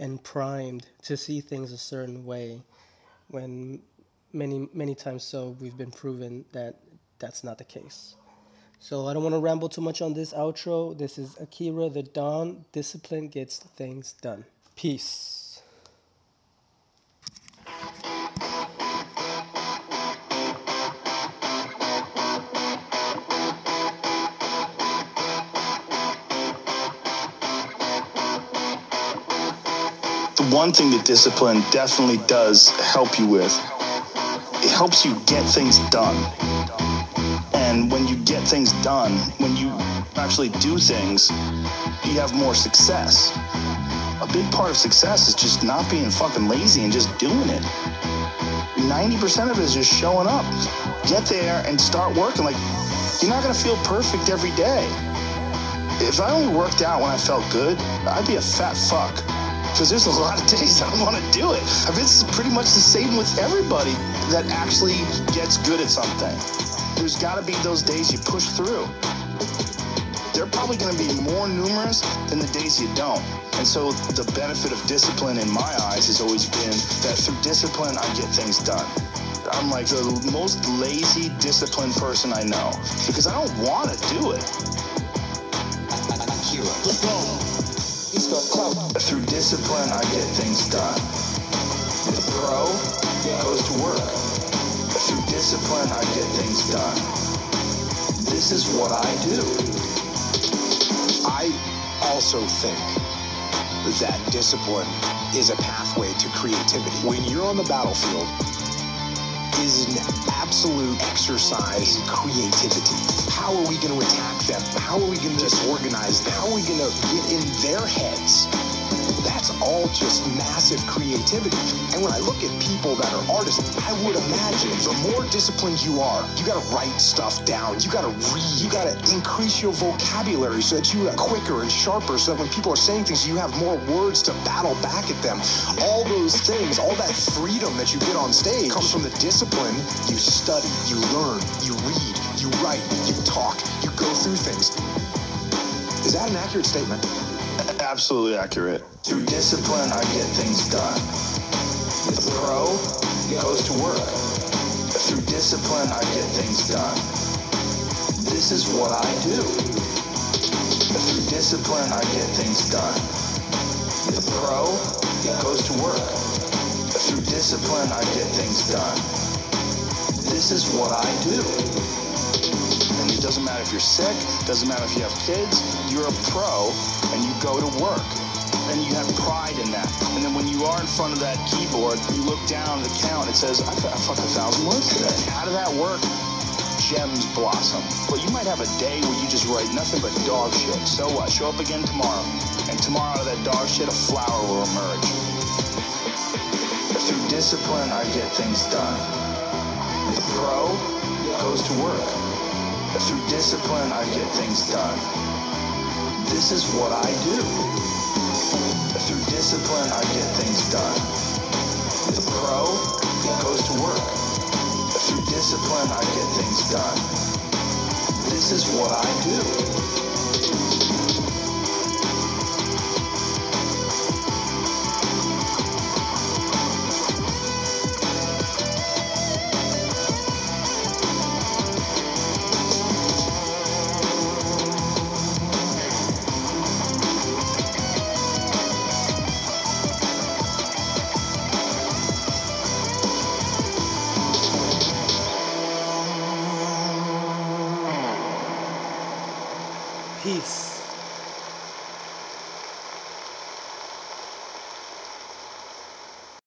and primed to see things a certain way when many many times so we've been proven that that's not the case. So i don't want to ramble too much on this outro. This is Akira the Don. Discipline gets things done. Peace one thing that discipline definitely does help you with, it helps you get things done. And when you get things done, when you actually do things, you have more success. A big part of success is just not being fucking lazy and just doing it. 90% of it is just showing up. Get there and start working. Like, you're not gonna feel perfect every day. If I only worked out when I felt good, I'd be a fat fuck because there's a lot of days I don't want to do it. I mean, it's pretty much the same with everybody that actually gets good at something. There's got to be those days you push through. They're probably going to be more numerous than the days you don't. And so the benefit of discipline in my eyes has always been that through discipline, I get things done. I'm like the most lazy, disciplined person I know because I don't want to do it. Let's go. Through discipline, I get things done. The pro goes to work. Through discipline, I get things done. This is what I do. I also think that discipline is a pathway to creativity. When you're on the battlefield, is an absolute exercise in creativity. How are we going to attack them? How are we going to disorganize them? How are we going to get in their heads? That's all just massive creativity. And when I look at people that are artists, I would imagine the more disciplined you are, you gotta write stuff down, you gotta read, you gotta increase your vocabulary so that you are quicker and sharper so that when people are saying things, you have more words to battle back at them. All those things, all that freedom that you get on stage comes from the discipline. You study, you learn, you read, you write, you talk, you go through things. Is that an accurate statement? Absolutely accurate. Through discipline, I get things done. The pro goes to work. Through discipline, I get things done. This is what I do. Through discipline, I get things done. The pro goes to work. Through discipline, I get things done. This is what I do. It doesn't matter if you're sick, doesn't matter if you have kids, you're a pro and you go to work. And you have pride in that. And then when you are in front of that keyboard, you look down at the count, it says, I got fucking a thousand words today. Out of that work, gems blossom. But you might have a day where you just write nothing but dog shit. So what? Show up again tomorrow. And tomorrow out of that dog shit, a flower will emerge. Through discipline, I get things done. The pro goes to work. Through discipline, I get things done. This is what I do. Through discipline, I get things done. The pro goes to work. Through discipline, I get things done. This is what I do.